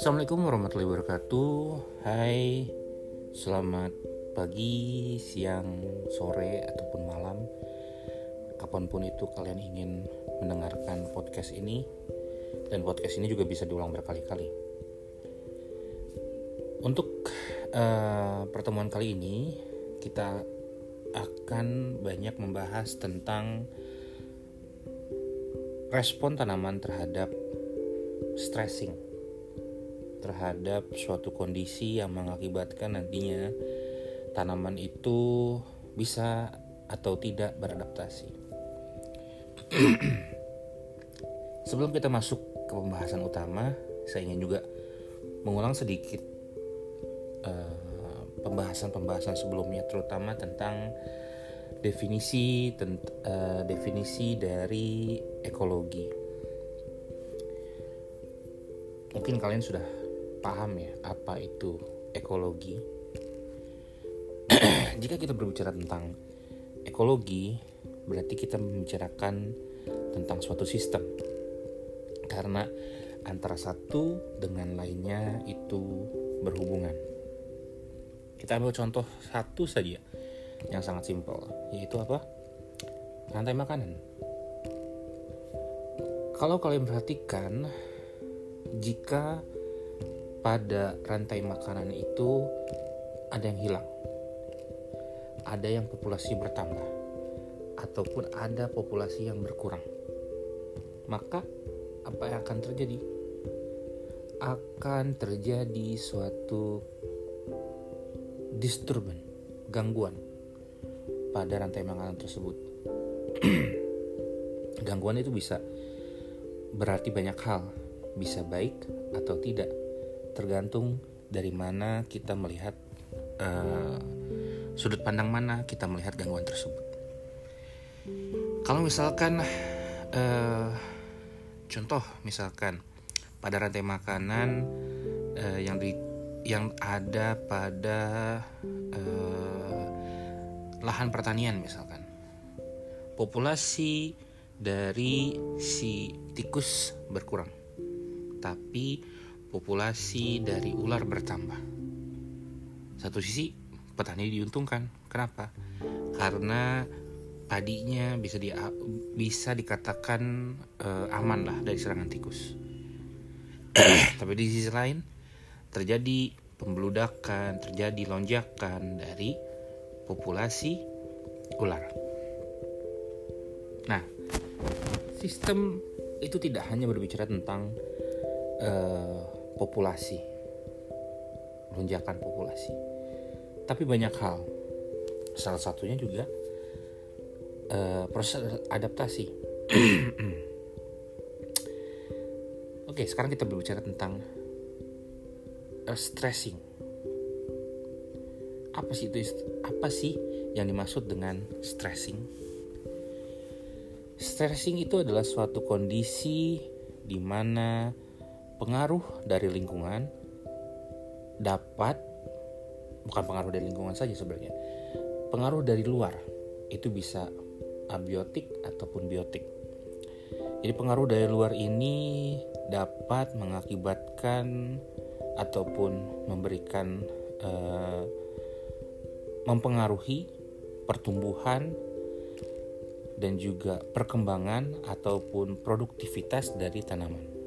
Assalamualaikum warahmatullahi wabarakatuh. Hai Selamat pagi, siang, sore, ataupun malam. Kapan pun itu kalian ingin mendengarkan podcast ini Dan podcast ini juga bisa diulang berkali-kali. Untuk uh, pertemuan kali ini Kita akan banyak membahas tentang respon tanaman terhadap stressing terhadap suatu kondisi yang mengakibatkan nantinya tanaman itu bisa atau tidak beradaptasi. Sebelum kita masuk ke pembahasan utama, saya ingin juga mengulang sedikit pembahasan pembahasan-pembahasan sebelumnya, terutama tentang definisi tent, uh, definisi dari ekologi. Mungkin kalian sudah paham ya apa itu ekologi. Jika kita berbicara tentang ekologi, berarti kita membicarakan tentang suatu sistem. Karena antara satu dengan lainnya itu berhubungan. Kita ambil contoh satu saja yang sangat simpel, yaitu apa? Rantai makanan. Kalau kalian perhatikan, jika pada rantai makanan itu ada yang hilang, ada yang populasi bertambah, ataupun ada populasi yang berkurang, maka apa yang akan terjadi? Akan terjadi suatu disturbance, gangguan pada rantai makanan tersebut. Gangguan itu bisa berarti banyak hal, bisa baik atau tidak, tergantung dari mana kita melihat uh, sudut pandang mana kita melihat gangguan tersebut. Kalau misalkan uh, contoh misalkan pada rantai makanan uh, yang di yang ada pada uh, lahan pertanian misalkan. Populasi dari si tikus berkurang. Tapi populasi dari ular bertambah. Satu sisi petani diuntungkan. Kenapa? Karena padinya bisa di bisa dikatakan uh, aman lah dari serangan tikus. Tapi di sisi lain terjadi pembeludakan, terjadi lonjakan dari populasi ular. Nah, sistem itu tidak hanya berbicara tentang uh, populasi, lonjakan populasi, tapi banyak hal. Salah satunya juga uh, proses adaptasi. Oke, sekarang kita berbicara tentang uh, stressing apa sih itu apa sih yang dimaksud dengan stressing stressing itu adalah suatu kondisi di mana pengaruh dari lingkungan dapat bukan pengaruh dari lingkungan saja sebenarnya pengaruh dari luar itu bisa abiotik ataupun biotik jadi pengaruh dari luar ini dapat mengakibatkan ataupun memberikan uh, mempengaruhi pertumbuhan dan juga perkembangan ataupun produktivitas dari tanaman.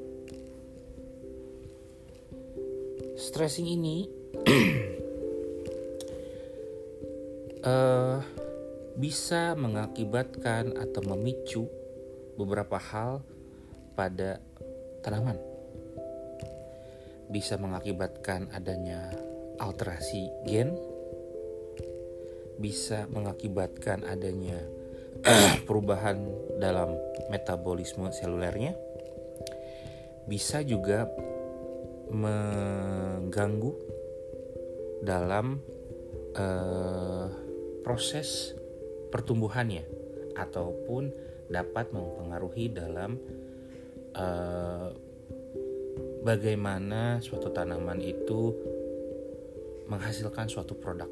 Stressing ini uh, bisa mengakibatkan atau memicu beberapa hal pada tanaman. Bisa mengakibatkan adanya alterasi gen bisa mengakibatkan adanya perubahan dalam metabolisme selulernya, bisa juga mengganggu dalam uh, proses pertumbuhannya ataupun dapat mempengaruhi dalam uh, bagaimana suatu tanaman itu menghasilkan suatu produk.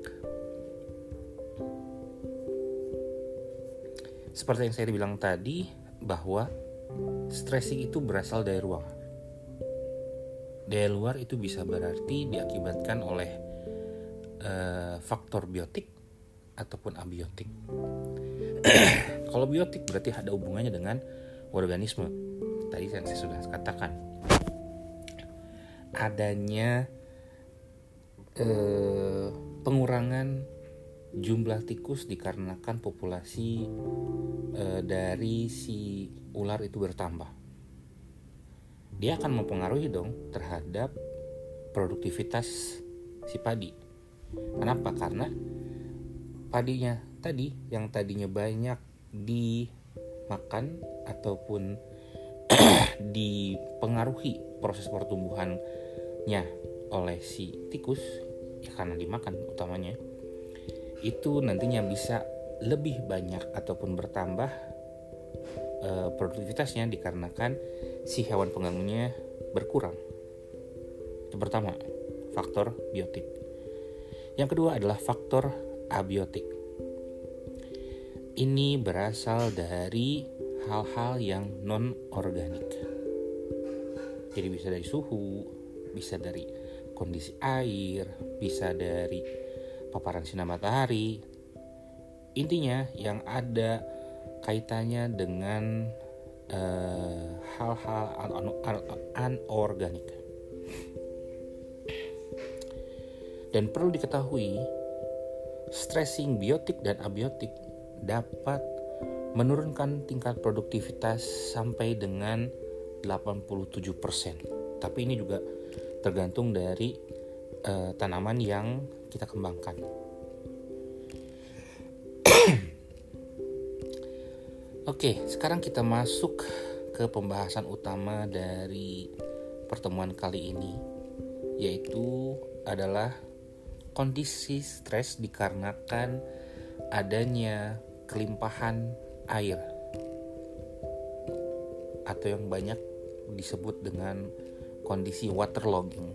Seperti yang saya bilang tadi bahwa stressing itu berasal dari ruang. Daya luar itu bisa berarti diakibatkan oleh uh, faktor biotik ataupun abiotik. Kalau biotik berarti ada hubungannya dengan organisme. Tadi yang saya sudah katakan. Adanya uh, pengurangan jumlah tikus dikarenakan populasi uh, dari si ular itu bertambah dia akan mempengaruhi dong terhadap produktivitas si padi. Kenapa? Karena padinya tadi yang tadinya banyak dimakan ataupun dipengaruhi proses pertumbuhannya oleh si tikus ya karena dimakan utamanya itu nantinya bisa lebih banyak ataupun bertambah uh, produktivitasnya dikarenakan si hewan pengganggunya berkurang. Itu pertama, faktor biotik. Yang kedua adalah faktor abiotik. Ini berasal dari hal-hal yang non organik. Jadi bisa dari suhu, bisa dari kondisi air, bisa dari paparan sinar matahari. Intinya yang ada kaitannya dengan eh, hal-hal uh, anorganik. Dan perlu diketahui, stressing biotik dan abiotik dapat menurunkan tingkat produktivitas sampai dengan 87%. Tapi ini juga tergantung dari uh, tanaman yang kita kembangkan. Oke, sekarang kita masuk ke pembahasan utama dari pertemuan kali ini, yaitu adalah kondisi stres dikarenakan adanya kelimpahan air atau yang banyak disebut dengan kondisi waterlogging.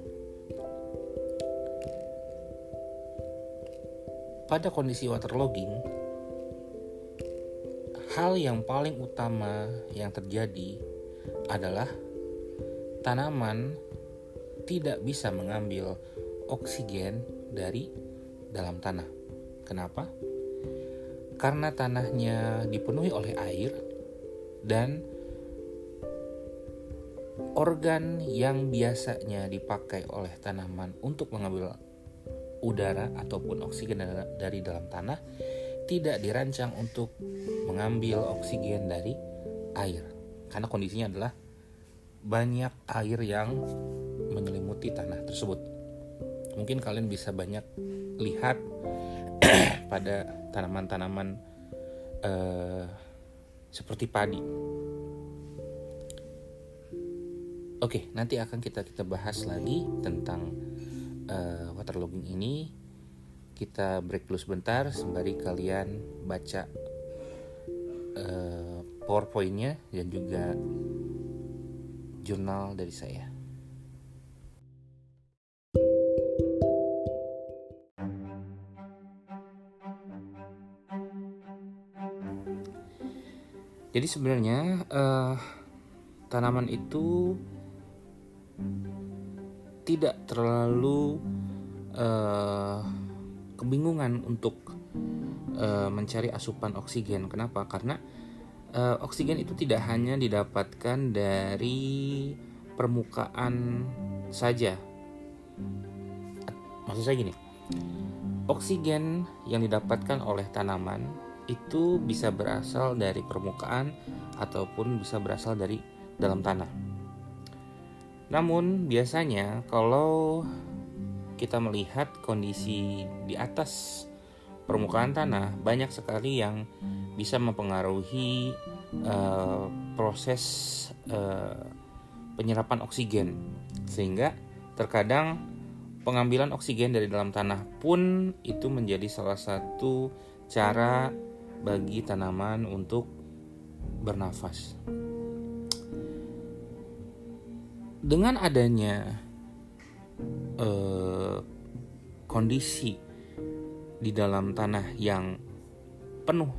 Pada kondisi waterlogging, hal yang paling utama yang terjadi adalah tanaman tidak bisa mengambil oksigen dari dalam tanah. Kenapa? Karena tanahnya dipenuhi oleh air dan organ yang biasanya dipakai oleh tanaman untuk mengambil udara ataupun oksigen dari dalam tanah tidak dirancang untuk mengambil oksigen dari air karena kondisinya adalah banyak air yang menyelimuti tanah tersebut. Mungkin kalian bisa banyak lihat pada tanaman-tanaman uh, seperti padi. Oke, nanti akan kita kita bahas lagi tentang uh, waterlogging ini kita break dulu sebentar sembari kalian baca uh, powerpointnya dan juga jurnal dari saya. Jadi sebenarnya uh, tanaman itu tidak terlalu uh, kebingungan untuk uh, mencari asupan oksigen. Kenapa? Karena uh, oksigen itu tidak hanya didapatkan dari permukaan saja. Maksud saya gini, oksigen yang didapatkan oleh tanaman itu bisa berasal dari permukaan ataupun bisa berasal dari dalam tanah. Namun biasanya kalau kita melihat kondisi di atas permukaan tanah banyak sekali yang bisa mempengaruhi uh, proses uh, penyerapan oksigen sehingga terkadang pengambilan oksigen dari dalam tanah pun itu menjadi salah satu cara bagi tanaman untuk bernafas. Dengan adanya eh, kondisi di dalam tanah yang penuh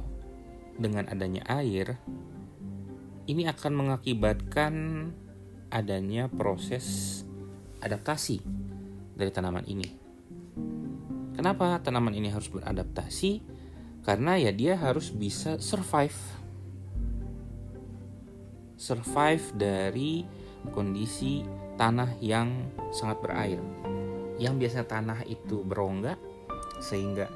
dengan adanya air, ini akan mengakibatkan adanya proses beradaptasi dari tanaman ini. Kenapa tanaman ini harus beradaptasi? Karena ya dia harus bisa survive. Survive dari kondisi tanah yang sangat berair. Yang biasanya tanah itu berongga sehingga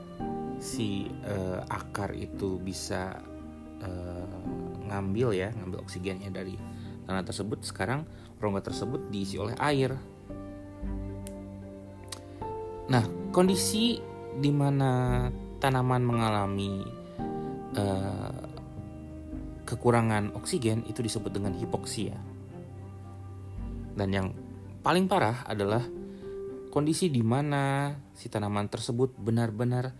si uh, akar itu bisa uh, ngambil ya, ngambil oksigennya dari tanah tersebut. Sekarang rongga tersebut diisi oleh air. Nah, kondisi di mana tanaman mengalami uh, kekurangan oksigen itu disebut dengan hipoksia. Dan yang paling parah adalah kondisi di mana si tanaman tersebut benar-benar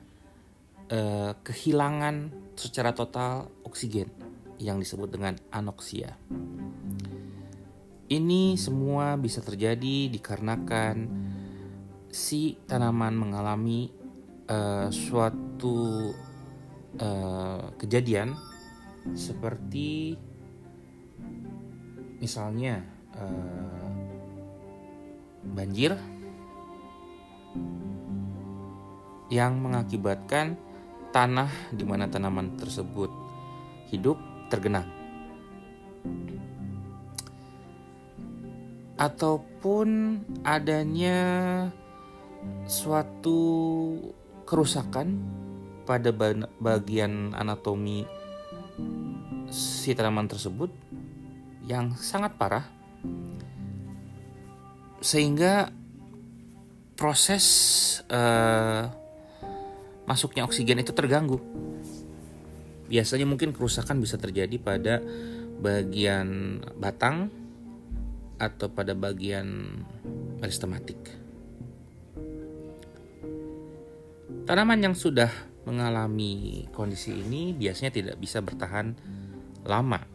uh, kehilangan secara total oksigen yang disebut dengan anoksia. Ini semua bisa terjadi dikarenakan si tanaman mengalami uh, suatu uh, kejadian seperti misalnya uh, banjir yang mengakibatkan tanah di mana tanaman tersebut hidup tergenang. Ataupun adanya suatu kerusakan pada bagian anatomi si tanaman tersebut yang sangat parah sehingga proses uh, masuknya oksigen itu terganggu. Biasanya mungkin kerusakan bisa terjadi pada bagian batang atau pada bagian meristematik. Tanaman yang sudah mengalami kondisi ini biasanya tidak bisa bertahan lama.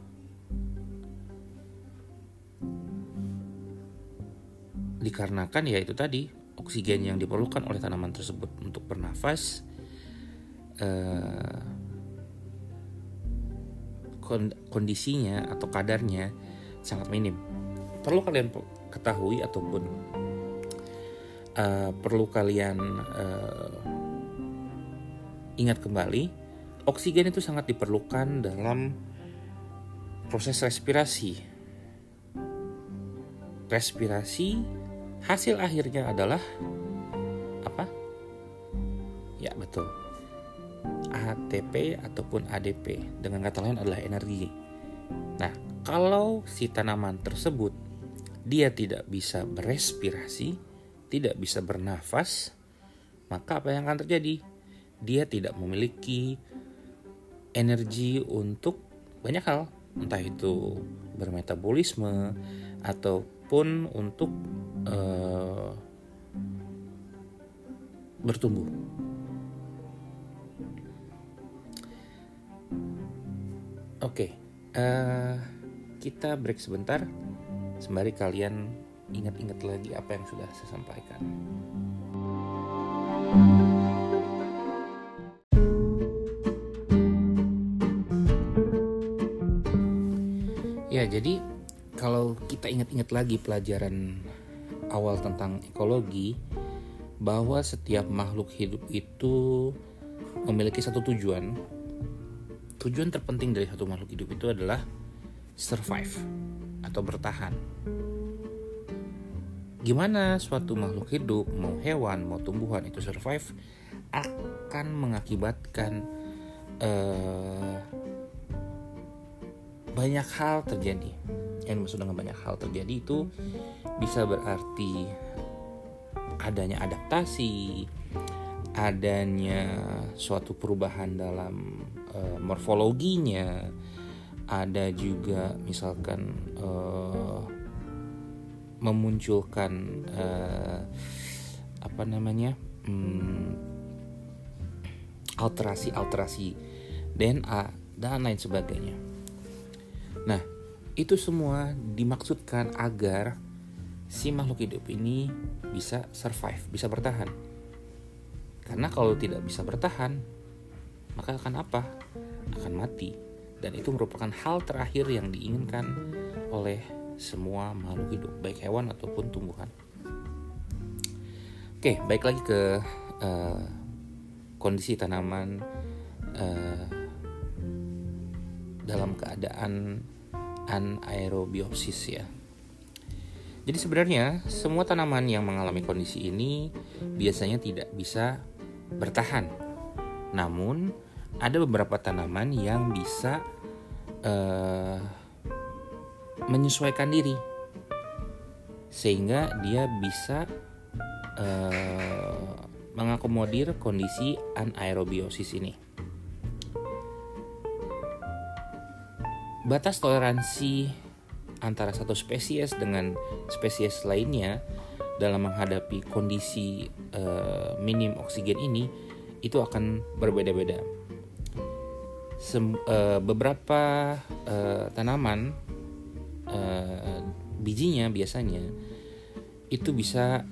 Dikarenakan ya itu tadi oksigen yang diperlukan oleh tanaman tersebut untuk bernafas eh, kondisinya atau kadarnya sangat minim. Perlu kalian ketahui ataupun uh, perlu kalian uh, ingat kembali, oksigen itu sangat diperlukan dalam proses respirasi. Respirasi hasil akhirnya adalah apa? Ya, betul. ATP ataupun ADP. Dengan kata lain adalah energi. Nah, kalau si tanaman tersebut dia tidak bisa berespirasi, tidak bisa bernafas, maka apa yang akan terjadi? Dia tidak memiliki energi untuk banyak hal, entah itu bermetabolisme ataupun untuk uh, bertumbuh. Oke, okay, uh, eh, kita break sebentar, sembari kalian ingat-ingat lagi apa yang sudah saya sampaikan. Ya, jadi kalau kita ingat-ingat lagi pelajaran awal tentang ekologi bahwa setiap makhluk hidup itu memiliki satu tujuan. Tujuan terpenting dari satu makhluk hidup itu adalah survive atau bertahan. Gimana suatu makhluk hidup, mau hewan, mau tumbuhan itu survive akan mengakibatkan uh, banyak hal terjadi yang dengan banyak hal terjadi itu bisa berarti adanya adaptasi, adanya suatu perubahan dalam uh, morfologinya, ada juga misalkan uh, memunculkan uh, apa namanya um, alterasi-alterasi DNA dan lain sebagainya. Nah, itu semua dimaksudkan agar si makhluk hidup ini bisa survive, bisa bertahan. Karena kalau tidak bisa bertahan, maka akan apa? Akan mati. Dan itu merupakan hal terakhir yang diinginkan oleh semua makhluk hidup, baik hewan ataupun tumbuhan. Oke, baik lagi ke uh, kondisi tanaman uh, dalam keadaan anaerobiosis ya. Jadi sebenarnya semua tanaman yang mengalami kondisi ini biasanya tidak bisa bertahan. Namun ada beberapa tanaman yang bisa uh, menyesuaikan diri sehingga dia bisa uh, mengakomodir kondisi anaerobiosis ini. Batas toleransi antara satu spesies dengan spesies lainnya dalam menghadapi kondisi uh, minim oksigen ini itu akan berbeda-beda. uh, beberapa uh, tanaman uh, bijinya biasanya itu bisa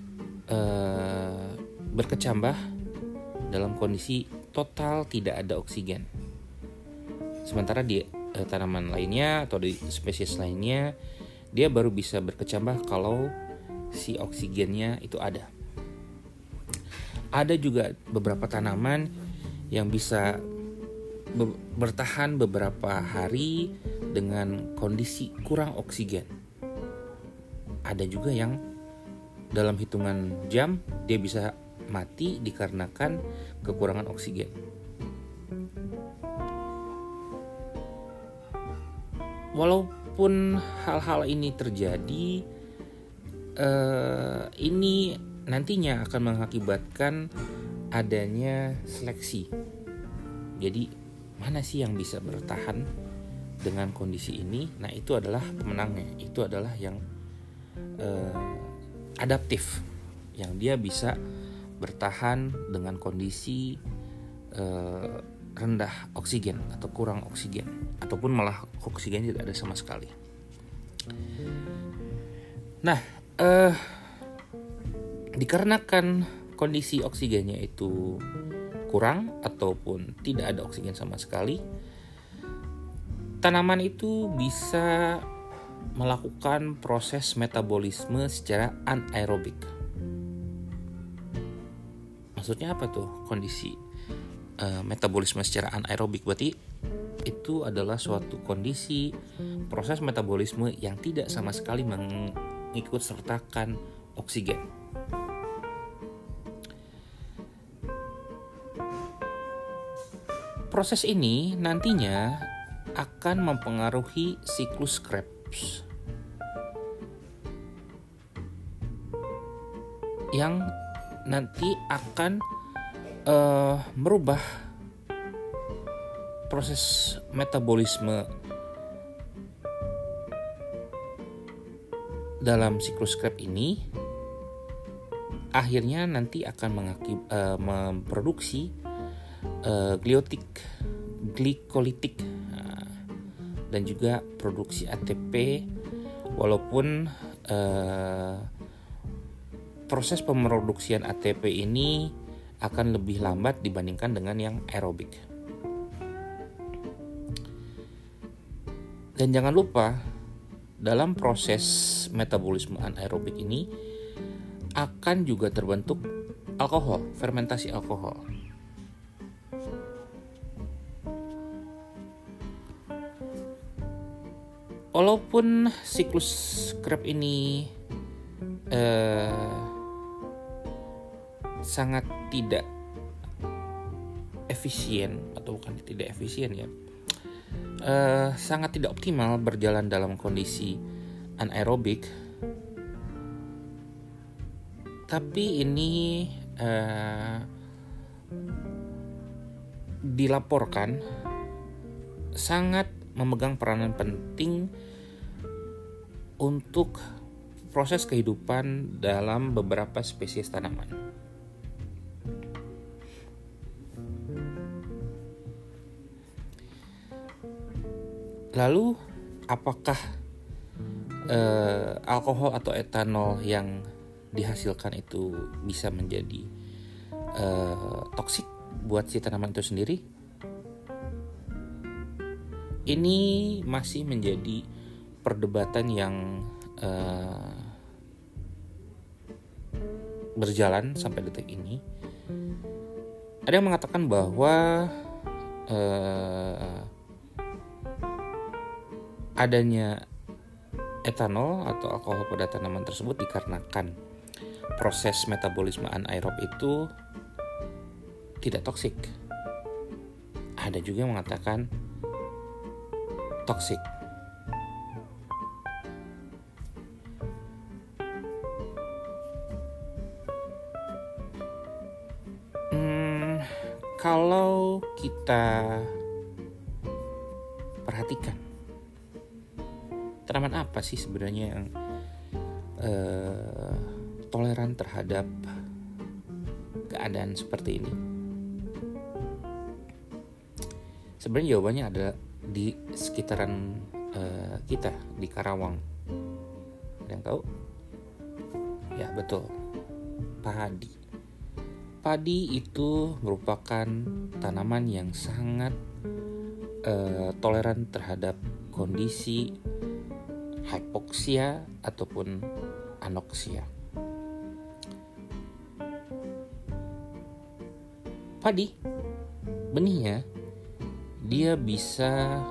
uh, berkecambah dalam kondisi total tidak ada oksigen. Sementara di uh, tanaman lainnya atau di spesies lainnya dia baru bisa berkecambah kalau si oksigennya itu ada. Ada juga beberapa tanaman yang bisa be bertahan beberapa hari dengan kondisi kurang oksigen. Ada juga yang dalam hitungan jam dia bisa mati dikarenakan kekurangan oksigen. Walaupun hal-hal ini terjadi uh, ini nantinya akan mengakibatkan adanya seleksi. Jadi mana sih yang bisa bertahan dengan kondisi ini? Nah itu adalah pemenangnya. Itu adalah yang uh, adaptif yang dia bisa bertahan dengan kondisi uh, rendah oksigen atau kurang oksigen ataupun malah oksigen tidak ada sama sekali. Nah, eh, dikarenakan kondisi oksigennya itu kurang ataupun tidak ada oksigen sama sekali, tanaman itu bisa melakukan proses metabolisme secara anaerobik. Maksudnya apa tuh kondisi uh, metabolisme secara anaerobik berarti itu adalah suatu kondisi proses metabolisme yang tidak sama sekali mengikut sertakan oksigen. Proses ini nantinya akan mempengaruhi siklus Krebs yang nanti akan uh, merubah proses metabolisme dalam siklus Krebs ini akhirnya nanti akan mengakib, uh, memproduksi uh, gliotik, glikolitik dan juga produksi ATP walaupun uh, proses pemroduksian ATP ini akan lebih lambat dibandingkan dengan yang aerobik. Dan jangan lupa dalam proses metabolisme anaerobik ini akan juga terbentuk alkohol, fermentasi alkohol. Walaupun siklus Krebs ini eh, sangat tidak efisien atau bukan tidak efisien ya uh, sangat tidak optimal berjalan dalam kondisi anaerobik tapi ini uh, dilaporkan sangat memegang peranan penting untuk proses kehidupan dalam beberapa spesies tanaman. Lalu apakah uh, alkohol atau etanol yang dihasilkan itu bisa menjadi uh, toksik buat si tanaman itu sendiri? Ini masih menjadi perdebatan yang uh, berjalan sampai detik ini ada yang mengatakan bahwa uh, adanya etanol atau alkohol pada tanaman tersebut dikarenakan proses metabolisme anaerob itu tidak toksik. Ada juga yang mengatakan toksik. Hmm, kalau kita sih sebenarnya yang uh, toleran terhadap keadaan seperti ini? Sebenarnya jawabannya ada di sekitaran uh, kita di Karawang. Ada yang tahu? Ya betul, padi. Padi itu merupakan tanaman yang sangat uh, toleran terhadap kondisi hypoxia ataupun anoksia. Padi, benihnya dia bisa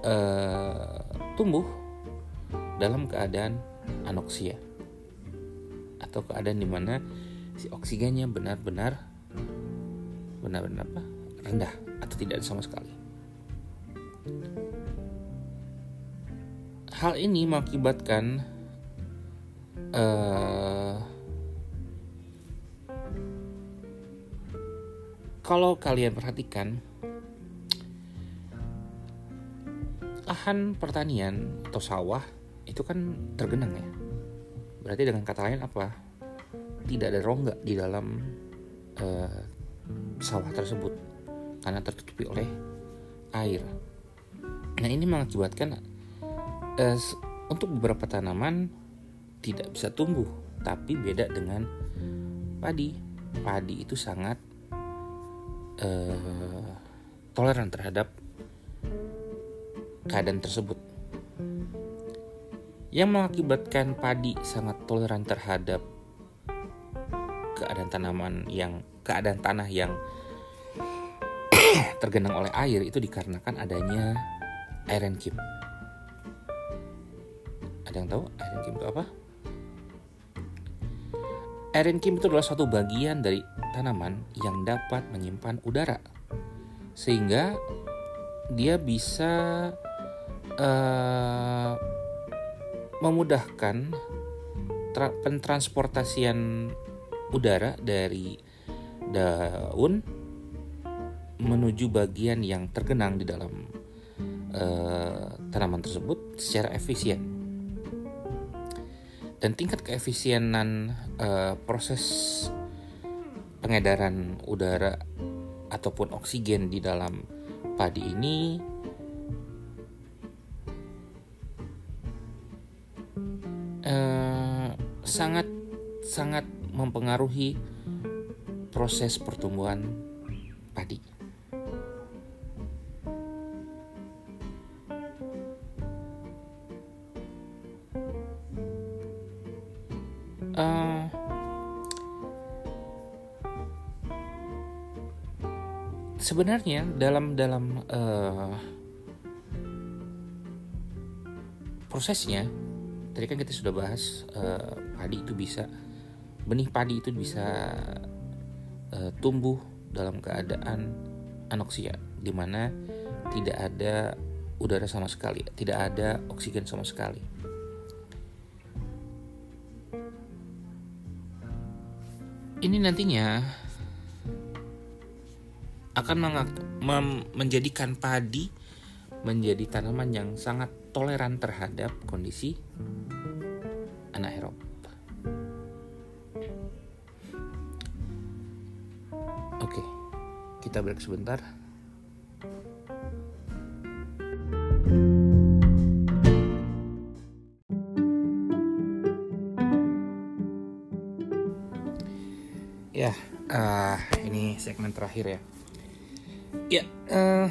uh, tumbuh dalam keadaan anoksia atau keadaan di mana si oksigennya benar-benar benar-benar apa rendah atau tidak sama sekali. Hal ini mengakibatkan uh, kalau kalian perhatikan lahan pertanian atau sawah itu kan tergenang ya. Berarti dengan kata lain apa? Tidak ada rongga di dalam uh, sawah tersebut. Karena tertutupi oleh air. Nah ini mengakibatkan eh, untuk beberapa tanaman tidak bisa tumbuh, tapi beda dengan padi. Padi itu sangat eh, toleran terhadap keadaan tersebut. Yang mengakibatkan padi sangat toleran terhadap keadaan tanaman yang keadaan tanah yang tergenang oleh air itu dikarenakan adanya kim. Ada yang tahu? Kim itu apa? kim itu adalah suatu bagian dari tanaman yang dapat menyimpan udara, sehingga dia bisa uh, memudahkan tra pentransportasian udara dari daun menuju bagian yang tergenang di dalam uh, tanaman tersebut secara efisien dan tingkat keefisienan uh, proses pengedaran udara ataupun oksigen di dalam padi ini uh, sangat sangat mempengaruhi proses pertumbuhan padi. Sebenarnya dalam dalam uh, prosesnya tadi kan kita sudah bahas uh, padi itu bisa benih padi itu bisa uh, tumbuh dalam keadaan anoksia di mana tidak ada udara sama sekali, tidak ada oksigen sama sekali. Ini nantinya akan menjadikan padi menjadi tanaman yang sangat toleran terhadap kondisi anaerob. Oke, kita break sebentar. Uh, ini segmen terakhir ya. Ya, uh,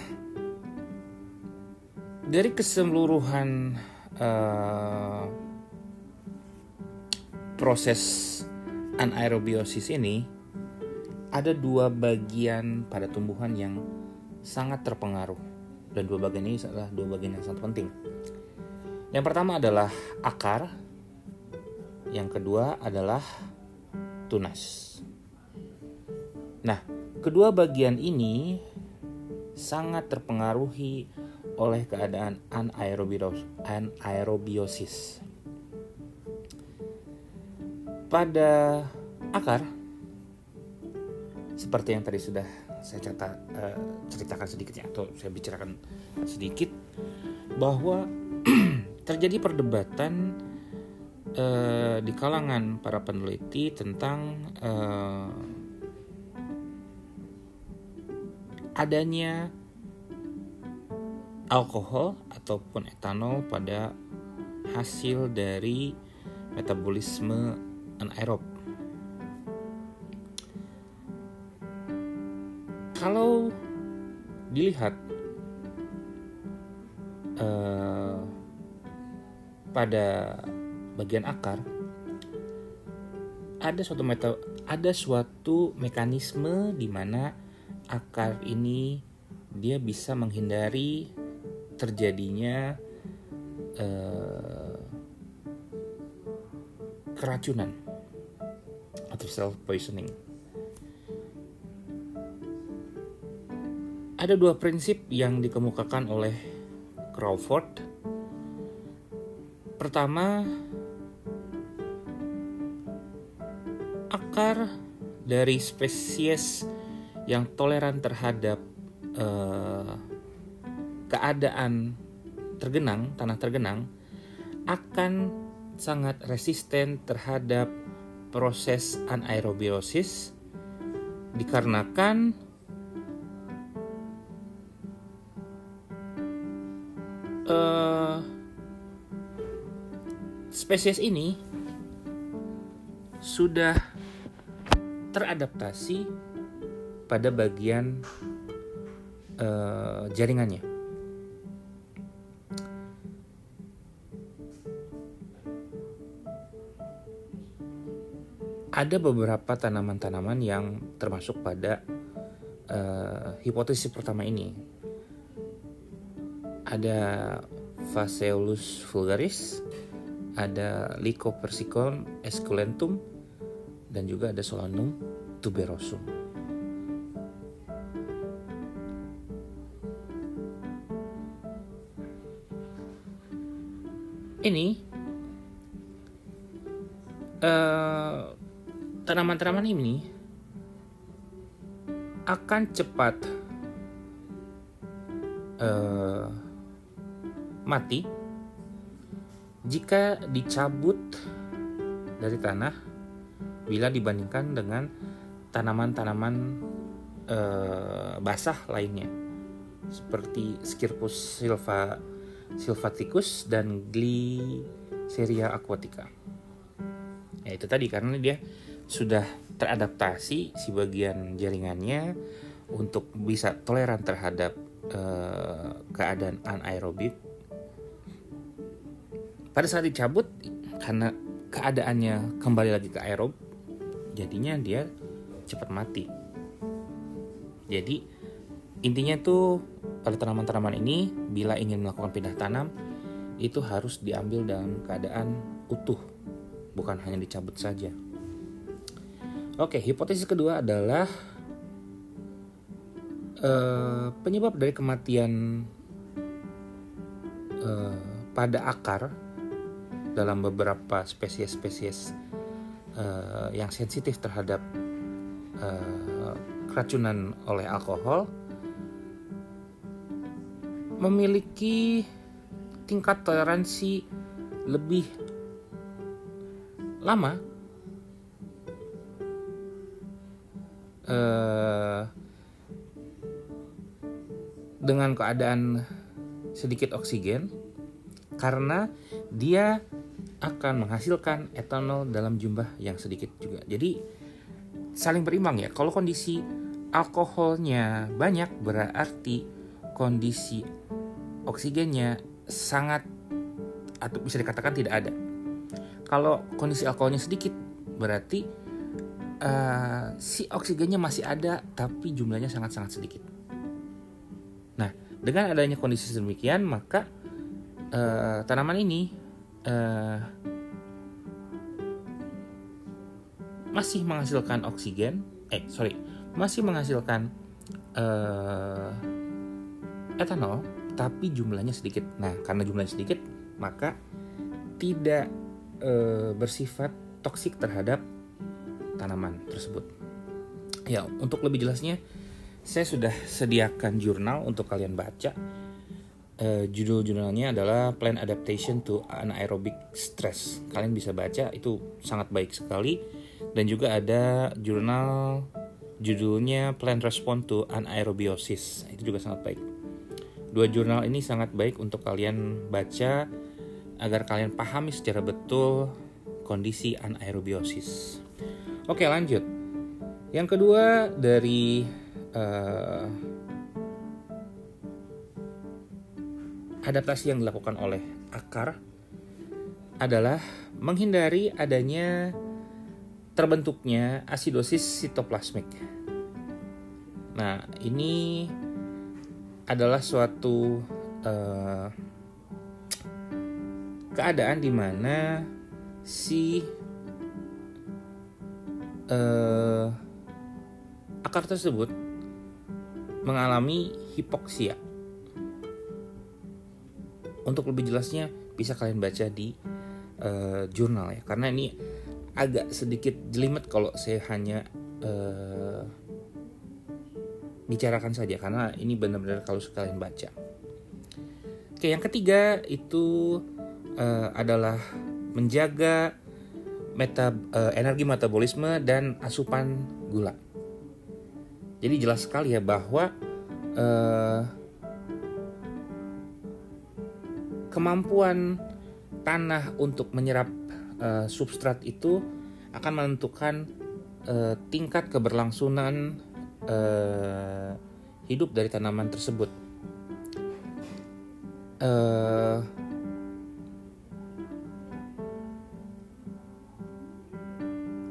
dari keseluruhan uh, proses anaerobiosis ini ada dua bagian pada tumbuhan yang sangat terpengaruh dan dua bagian ini adalah dua bagian yang sangat penting. Yang pertama adalah akar, yang kedua adalah tunas. Nah, kedua bagian ini sangat terpengaruhi oleh keadaan anaerobiosis. Pada akar, seperti yang tadi sudah saya uh, ceritakan sedikit ya, atau saya bicarakan sedikit, bahwa terjadi perdebatan uh, di kalangan para peneliti tentang uh, adanya alkohol ataupun etanol pada hasil dari metabolisme anaerob. Kalau dilihat uh, pada bagian akar ada suatu meta ada suatu mekanisme di mana akar ini dia bisa menghindari terjadinya uh, keracunan atau self poisoning. Ada dua prinsip yang dikemukakan oleh Crawford. Pertama, akar dari spesies yang toleran terhadap uh, keadaan tergenang, tanah tergenang akan sangat resisten terhadap proses anaerobiosis dikarenakan uh, spesies ini sudah teradaptasi pada bagian uh, jaringannya. Ada beberapa tanaman-tanaman yang termasuk pada uh, hipotesis pertama ini. Ada Phaseolus vulgaris, ada Lycopersicum esculentum, dan juga ada Solanum tuberosum. Tanaman-tanaman ini akan cepat uh, mati jika dicabut dari tanah bila dibandingkan dengan tanaman-tanaman uh, basah lainnya seperti Scirpus silva Sylvaticus dan Glyceria aquatica. Ya itu tadi karena dia sudah teradaptasi si bagian jaringannya untuk bisa toleran terhadap uh, keadaan anaerobik. Pada saat dicabut karena keadaannya kembali lagi ke aerob, jadinya dia cepat mati. Jadi intinya tuh pada tanaman-tanaman ini bila ingin melakukan pindah tanam itu harus diambil dalam keadaan utuh bukan hanya dicabut saja oke hipotesis kedua adalah uh, penyebab dari kematian uh, pada akar dalam beberapa spesies-spesies uh, yang sensitif terhadap uh, keracunan oleh alkohol memiliki tingkat toleransi lebih lama uh, dengan keadaan sedikit oksigen karena dia akan menghasilkan etanol dalam jumlah yang sedikit juga. Jadi saling berimbang ya. Kalau kondisi alkoholnya banyak berarti kondisi oksigennya sangat atau bisa dikatakan tidak ada. Kalau kondisi alkoholnya sedikit, berarti uh, si oksigennya masih ada tapi jumlahnya sangat-sangat sedikit. Nah, dengan adanya kondisi demikian maka uh, tanaman ini uh, masih menghasilkan oksigen, eh sorry, masih menghasilkan uh, etanol, tapi jumlahnya sedikit. Nah, karena jumlahnya sedikit, maka tidak uh, bersifat toksik terhadap tanaman tersebut. Ya, untuk lebih jelasnya, saya sudah sediakan jurnal untuk kalian baca. Uh, judul jurnalnya adalah Plant Adaptation to Anaerobic Stress. Kalian bisa baca, itu sangat baik sekali dan juga ada jurnal judulnya Plant Response to Anaerobiosis itu juga sangat baik dua jurnal ini sangat baik untuk kalian baca agar kalian pahami secara betul kondisi anaerobiosis oke lanjut yang kedua dari uh, adaptasi yang dilakukan oleh akar adalah menghindari adanya terbentuknya asidosis sitoplasmik. Nah, ini adalah suatu uh, keadaan di mana si uh, akar tersebut mengalami hipoksia. Untuk lebih jelasnya bisa kalian baca di uh, jurnal ya, karena ini agak sedikit jelimet kalau saya hanya uh, bicarakan saja karena ini benar-benar kalau sekalian baca. Oke, yang ketiga itu uh, adalah menjaga meta, uh, energi metabolisme dan asupan gula. Jadi jelas sekali ya bahwa uh, kemampuan tanah untuk menyerap uh, substrat itu akan menentukan uh, tingkat keberlangsungan uh, hidup dari tanaman tersebut. Uh,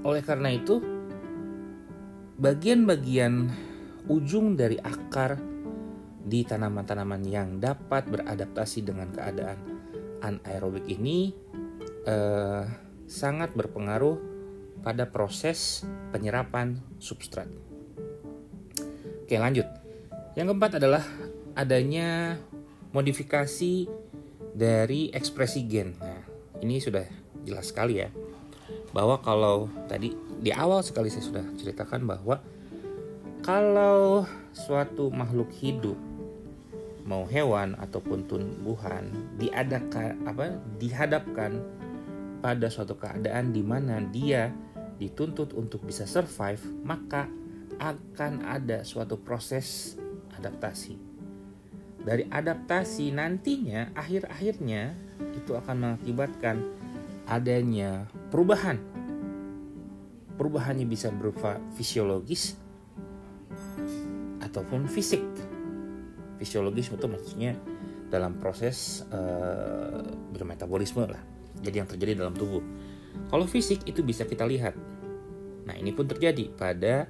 oleh karena itu, bagian-bagian ujung dari akar di tanaman-tanaman yang dapat beradaptasi dengan keadaan anaerobik ini eh, sangat berpengaruh pada proses penyerapan substrat. Oke, lanjut. Yang keempat adalah adanya modifikasi dari ekspresi gen. Nah, ini sudah jelas sekali ya. Bahwa kalau tadi di awal sekali saya sudah ceritakan bahwa kalau suatu makhluk hidup mau hewan ataupun tumbuhan diadakan apa dihadapkan pada suatu keadaan di mana dia dituntut untuk bisa survive, maka akan ada suatu proses adaptasi. Dari adaptasi nantinya akhir-akhirnya itu akan mengakibatkan adanya perubahan. Perubahannya bisa berupa fisiologis ataupun fisik. Fisiologis itu maksudnya dalam proses uh, bermetabolisme lah jadi yang terjadi dalam tubuh. Kalau fisik itu bisa kita lihat. Nah, ini pun terjadi pada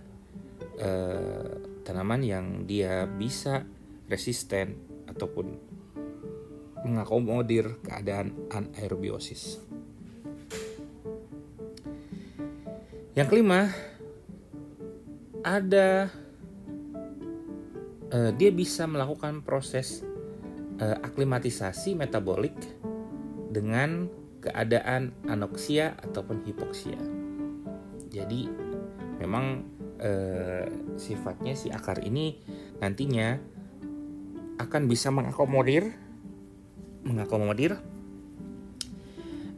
uh, tanaman yang dia bisa resisten ataupun mengakomodir keadaan anaerobiosis. Yang kelima, ada uh, dia bisa melakukan proses uh, aklimatisasi metabolik dengan keadaan anoksia ataupun hipoksia. Jadi memang eh, sifatnya si akar ini nantinya akan bisa mengakomodir mengakomodir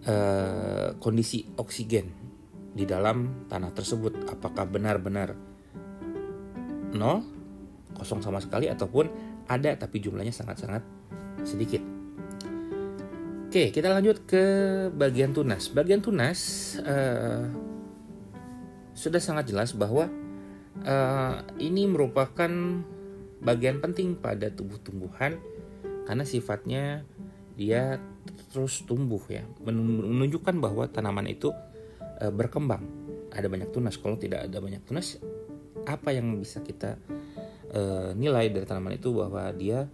eh, kondisi oksigen di dalam tanah tersebut apakah benar-benar nol kosong sama sekali ataupun ada tapi jumlahnya sangat-sangat sedikit. Oke, kita lanjut ke bagian tunas. Bagian tunas uh, sudah sangat jelas bahwa uh, ini merupakan bagian penting pada tubuh tumbuhan karena sifatnya dia terus tumbuh ya, menunjukkan bahwa tanaman itu uh, berkembang. Ada banyak tunas. Kalau tidak ada banyak tunas apa yang bisa kita uh, nilai dari tanaman itu bahwa dia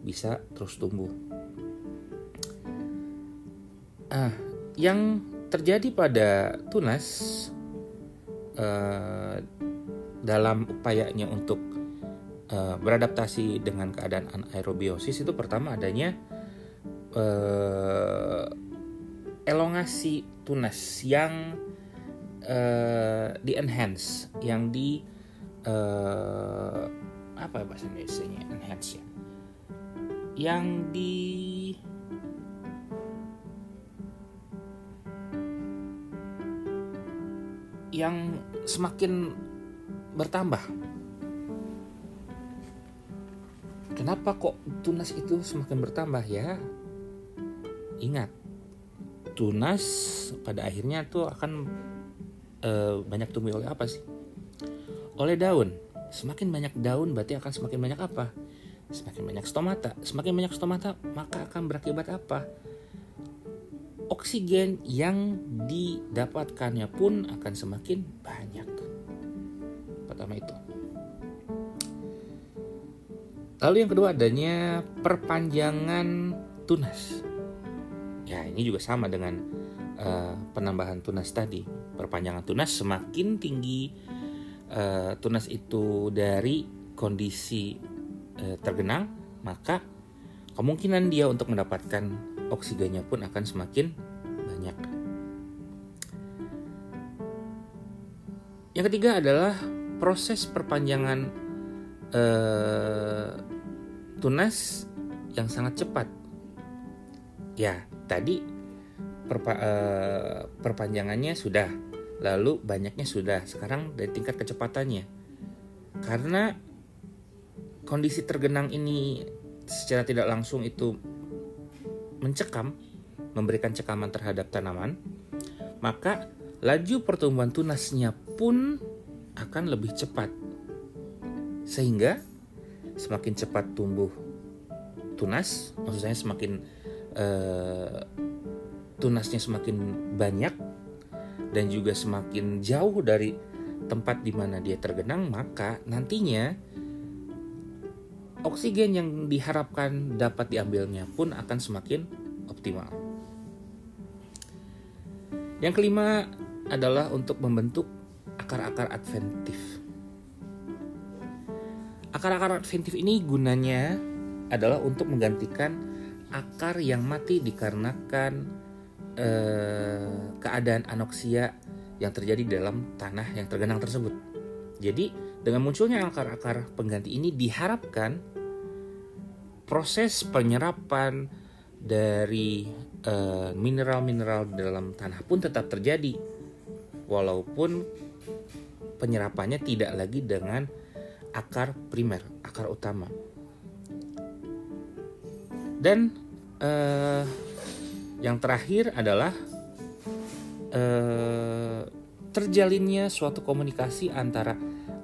bisa terus tumbuh? Ah yang terjadi pada tunas uh, dalam upayanya untuk uh, beradaptasi dengan keadaan anaerobiosis itu pertama adanya elongasi tunas yang uh, di enhance yang di uh, apa ya bahasa Indonesia enhance ya yang di yang semakin bertambah. Kenapa kok tunas itu semakin bertambah ya? Ingat, tunas pada akhirnya tuh akan e, banyak tumbuh oleh apa sih? Oleh daun. Semakin banyak daun berarti akan semakin banyak apa? Semakin banyak stomata. Semakin banyak stomata maka akan berakibat apa? Oksigen yang didapatkannya pun akan semakin banyak pertama itu. Lalu yang kedua adanya perpanjangan tunas. Ya ini juga sama dengan uh, penambahan tunas tadi. Perpanjangan tunas semakin tinggi uh, tunas itu dari kondisi uh, tergenang, maka kemungkinan dia untuk mendapatkan oksigennya pun akan semakin banyak. Yang ketiga adalah proses perpanjangan uh, tunas yang sangat cepat. Ya, tadi perpa, uh, perpanjangannya sudah, lalu banyaknya sudah. Sekarang dari tingkat kecepatannya. Karena kondisi tergenang ini secara tidak langsung itu mencekam, memberikan cekaman terhadap tanaman, maka laju pertumbuhan tunasnya pun akan lebih cepat. Sehingga semakin cepat tumbuh tunas, maksud saya semakin uh, tunasnya semakin banyak dan juga semakin jauh dari tempat di mana dia tergenang, maka nantinya oksigen yang diharapkan dapat diambilnya pun akan semakin optimal. Yang kelima adalah untuk membentuk akar-akar adventif. Akar-akar adventif ini gunanya adalah untuk menggantikan akar yang mati dikarenakan eh, keadaan anoksia yang terjadi dalam tanah yang tergenang tersebut. Jadi, dengan munculnya akar-akar pengganti ini diharapkan proses penyerapan dari eh, mineral-mineral dalam tanah pun tetap terjadi walaupun penyerapannya tidak lagi dengan akar primer, akar utama. Dan eh, yang terakhir adalah eh, terjalinnya suatu komunikasi antara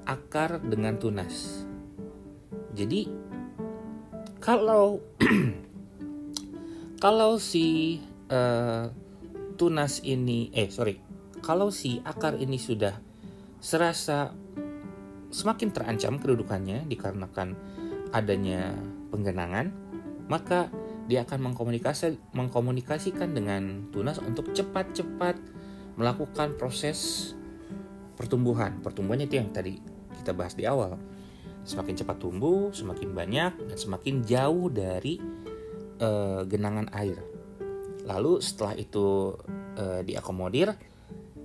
akar dengan tunas. Jadi kalau kalau si eh, tunas ini, eh sorry, kalau si akar ini sudah serasa semakin terancam kedudukannya dikarenakan adanya penggenangan, maka dia akan mengkomunikasi, mengkomunikasikan dengan tunas untuk cepat-cepat melakukan proses pertumbuhan. Pertumbuhannya itu yang tadi kita bahas di awal. Semakin cepat tumbuh, semakin banyak dan semakin jauh dari uh, genangan air. Lalu setelah itu uh, diakomodir,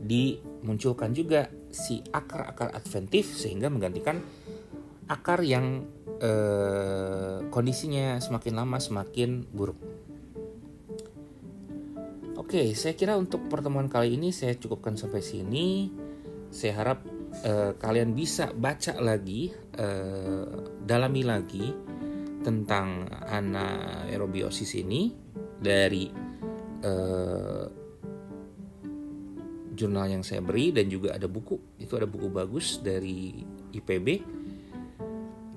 dimunculkan juga si akar-akar adventif sehingga menggantikan akar yang eh, kondisinya semakin lama semakin buruk. Oke, saya kira untuk pertemuan kali ini saya cukupkan sampai sini. Saya harap eh, kalian bisa baca lagi, eh, dalami lagi tentang anaerobiosis ini dari eh, jurnal yang saya beri dan juga ada buku itu ada buku bagus dari IPB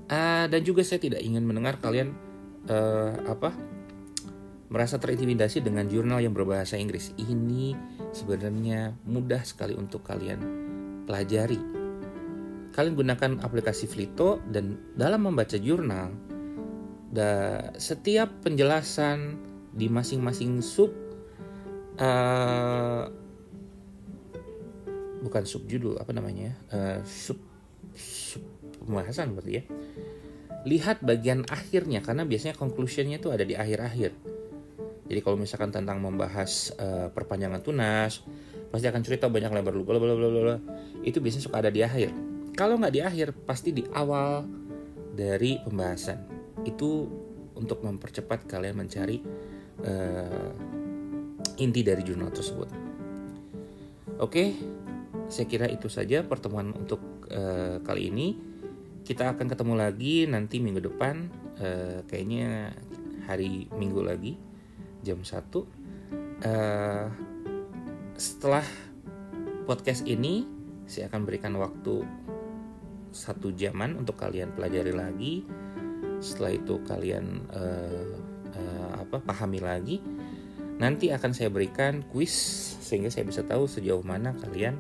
ah, dan juga saya tidak ingin mendengar kalian uh, apa merasa terintimidasi dengan jurnal yang berbahasa Inggris ini sebenarnya mudah sekali untuk kalian pelajari. Kalian gunakan aplikasi Flito dan dalam membaca jurnal, da, setiap penjelasan di masing-masing sub uh, bukan sub judul apa namanya uh, sub pembahasan berarti ya. Lihat bagian akhirnya karena biasanya conclusionnya itu ada di akhir-akhir. Jadi kalau misalkan tentang membahas uh, perpanjangan tunas pasti akan cerita banyak lebar lu itu biasanya suka ada di akhir. Kalau nggak di akhir pasti di awal dari pembahasan. Itu untuk mempercepat kalian mencari uh, inti dari jurnal tersebut. Oke saya kira itu saja pertemuan untuk uh, kali ini kita akan ketemu lagi nanti minggu depan uh, kayaknya hari minggu lagi jam 1 uh, setelah podcast ini saya akan berikan waktu satu jaman untuk kalian pelajari lagi. Setelah itu kalian uh, uh, apa pahami lagi. Nanti akan saya berikan quiz sehingga saya bisa tahu sejauh mana kalian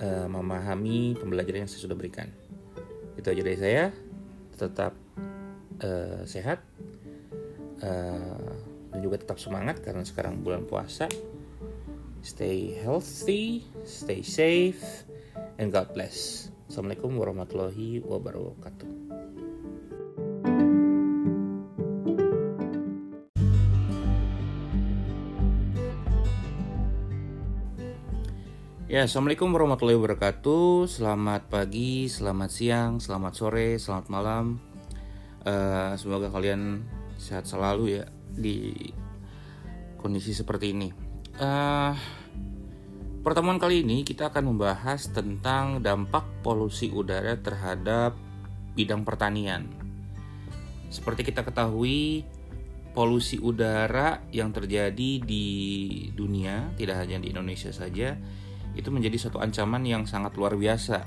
uh, memahami pembelajaran yang saya sudah berikan itu aja dari saya tetap uh, sehat uh, dan juga tetap semangat karena sekarang bulan puasa Stay healthy, stay safe, and God bless. Assalamualaikum warahmatullahi wabarakatuh. Ya, Assalamualaikum warahmatullahi wabarakatuh. Selamat pagi, selamat siang, selamat sore, selamat malam. Uh, semoga kalian sehat selalu ya di kondisi seperti ini. Uh, pertemuan kali ini kita akan membahas tentang dampak polusi udara terhadap bidang pertanian. Seperti kita ketahui, polusi udara yang terjadi di dunia, tidak hanya di Indonesia saja, itu menjadi suatu ancaman yang sangat luar biasa.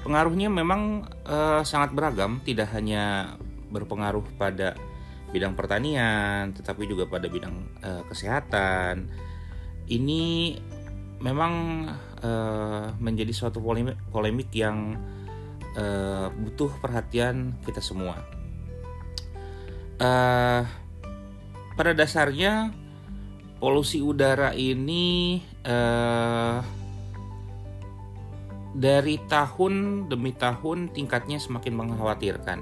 Pengaruhnya memang uh, sangat beragam, tidak hanya berpengaruh pada bidang pertanian, tetapi juga pada bidang uh, kesehatan, ini memang uh, menjadi suatu polemik, polemik yang uh, butuh perhatian kita semua. Uh, pada dasarnya polusi udara ini uh, dari tahun demi tahun tingkatnya semakin mengkhawatirkan.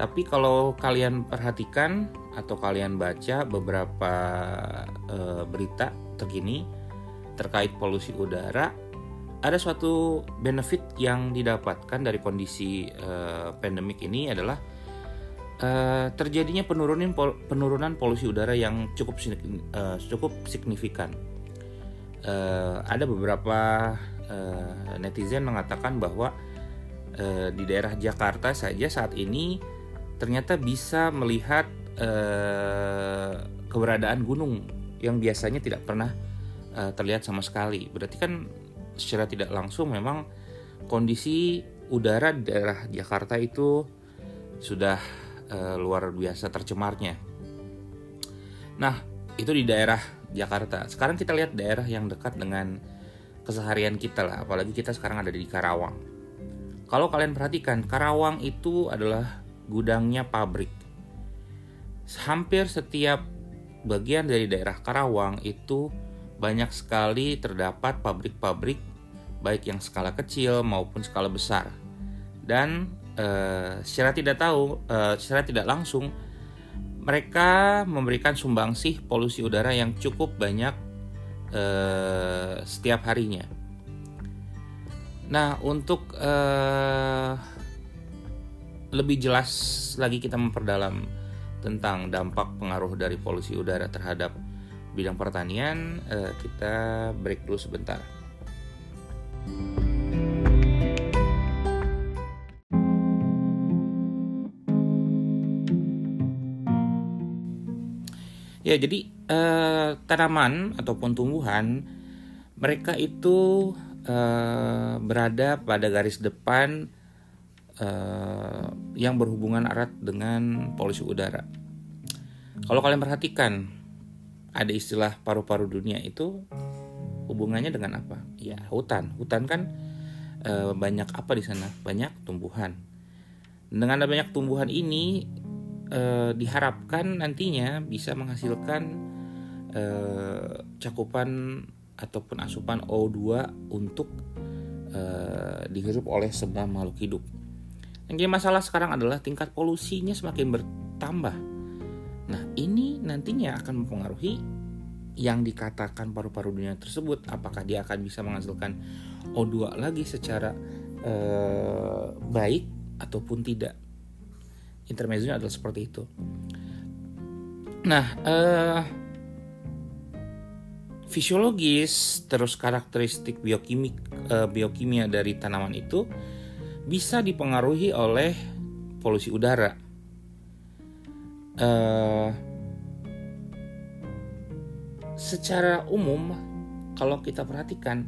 Tapi kalau kalian perhatikan atau kalian baca beberapa uh, berita terkini terkait polusi udara, ada suatu benefit yang didapatkan dari kondisi uh, pandemik ini adalah uh, terjadinya penurunan pol penurunan polusi udara yang cukup uh, cukup signifikan. Uh, ada beberapa uh, netizen mengatakan bahwa uh, di daerah Jakarta saja saat ini ternyata bisa melihat uh, keberadaan gunung yang biasanya tidak pernah uh, terlihat sama sekali. Berarti kan secara tidak langsung memang kondisi udara di daerah Jakarta itu sudah uh, luar biasa tercemarnya. Nah, itu di daerah Jakarta. Sekarang kita lihat daerah yang dekat dengan keseharian kita lah, apalagi kita sekarang ada di Karawang. Kalau kalian perhatikan, Karawang itu adalah gudangnya pabrik hampir setiap bagian dari daerah Karawang itu banyak sekali terdapat pabrik-pabrik baik yang skala kecil maupun skala besar dan uh, secara tidak tahu uh, secara tidak langsung mereka memberikan sumbangsih polusi udara yang cukup banyak uh, setiap harinya. Nah untuk uh, lebih jelas lagi kita memperdalam tentang dampak pengaruh dari polusi udara terhadap bidang pertanian, eh, kita break dulu sebentar. Ya, jadi eh, tanaman ataupun tumbuhan mereka itu eh, berada pada garis depan uh, yang berhubungan erat dengan polusi udara. Kalau kalian perhatikan, ada istilah paru-paru dunia itu hubungannya dengan apa? ya hutan hutan kan e, banyak apa di sana banyak tumbuhan dengan banyak tumbuhan ini e, diharapkan nantinya bisa menghasilkan e, cakupan ataupun asupan O2 untuk e, dihirup oleh semua makhluk hidup. Yang jadi masalah sekarang adalah tingkat polusinya semakin bertambah. Nah, ini nantinya akan mempengaruhi yang dikatakan paru-paru dunia tersebut apakah dia akan bisa menghasilkan O2 lagi secara e, baik ataupun tidak. Intermezzonya adalah seperti itu. Nah, eh, fisiologis terus karakteristik biokimik uh, biokimia dari tanaman itu bisa dipengaruhi oleh polusi udara. Uh, secara umum kalau kita perhatikan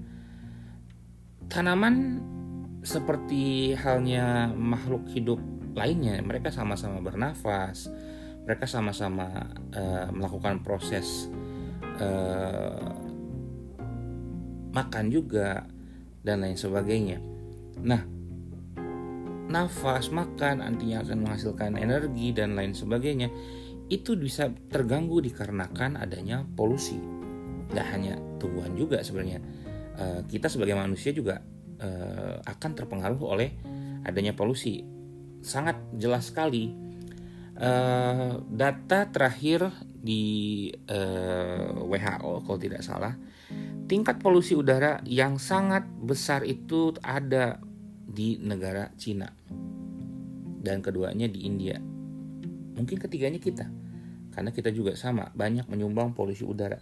tanaman seperti halnya makhluk hidup lainnya mereka sama-sama bernafas mereka sama-sama uh, melakukan proses uh, makan juga dan lain sebagainya. Nah, nafas, makan nantinya akan menghasilkan energi dan lain sebagainya. Itu bisa terganggu dikarenakan adanya polusi. Tidak hanya tumbuhan juga sebenarnya. Uh, kita sebagai manusia juga akan terpengaruh oleh adanya polusi. Sangat jelas sekali. Uh, data terakhir di uh, WHO kalau tidak salah tingkat polusi udara yang sangat besar itu ada di negara Cina dan keduanya di India mungkin ketiganya kita karena kita juga sama banyak menyumbang polusi udara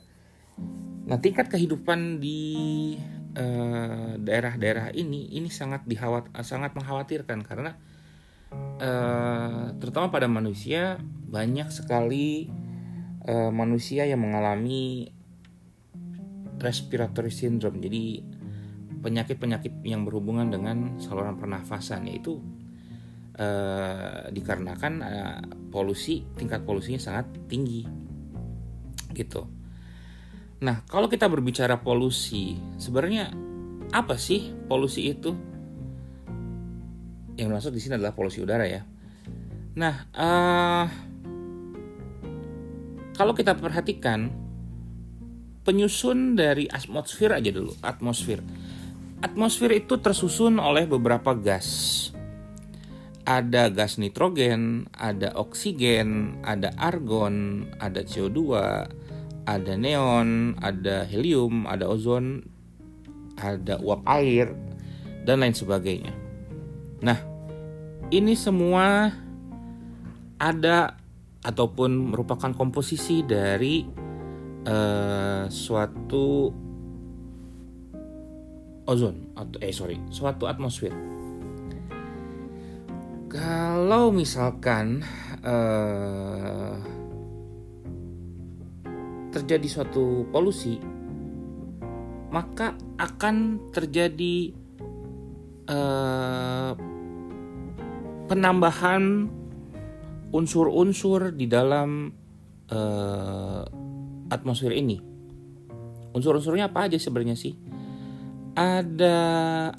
nah tingkat kehidupan di eh, daerah-daerah ini ini sangat dihawat sangat mengkhawatirkan karena uh, terutama pada manusia banyak sekali uh, manusia yang mengalami respiratory syndrome. Jadi penyakit-penyakit yang berhubungan dengan saluran pernafasan yaitu uh, dikarenakan uh, polusi tingkat polusinya sangat tinggi gitu. Nah, kalau kita berbicara polusi, sebenarnya apa sih polusi itu? Yang masuk di sini adalah polusi udara ya. Nah, uh, kalau kita perhatikan penyusun dari atmosfer aja dulu, atmosfer. Atmosfer itu tersusun oleh beberapa gas. Ada gas nitrogen, ada oksigen, ada argon, ada CO2, ada neon, ada helium, ada ozon, ada uap air, dan lain sebagainya. Nah, ini semua ada ataupun merupakan komposisi dari uh, suatu ozon atau eh sorry suatu atmosfer. Kalau misalkan uh, terjadi suatu polusi maka akan terjadi uh, penambahan unsur-unsur di dalam uh, atmosfer ini. Unsur-unsurnya apa aja sebenarnya sih? Ada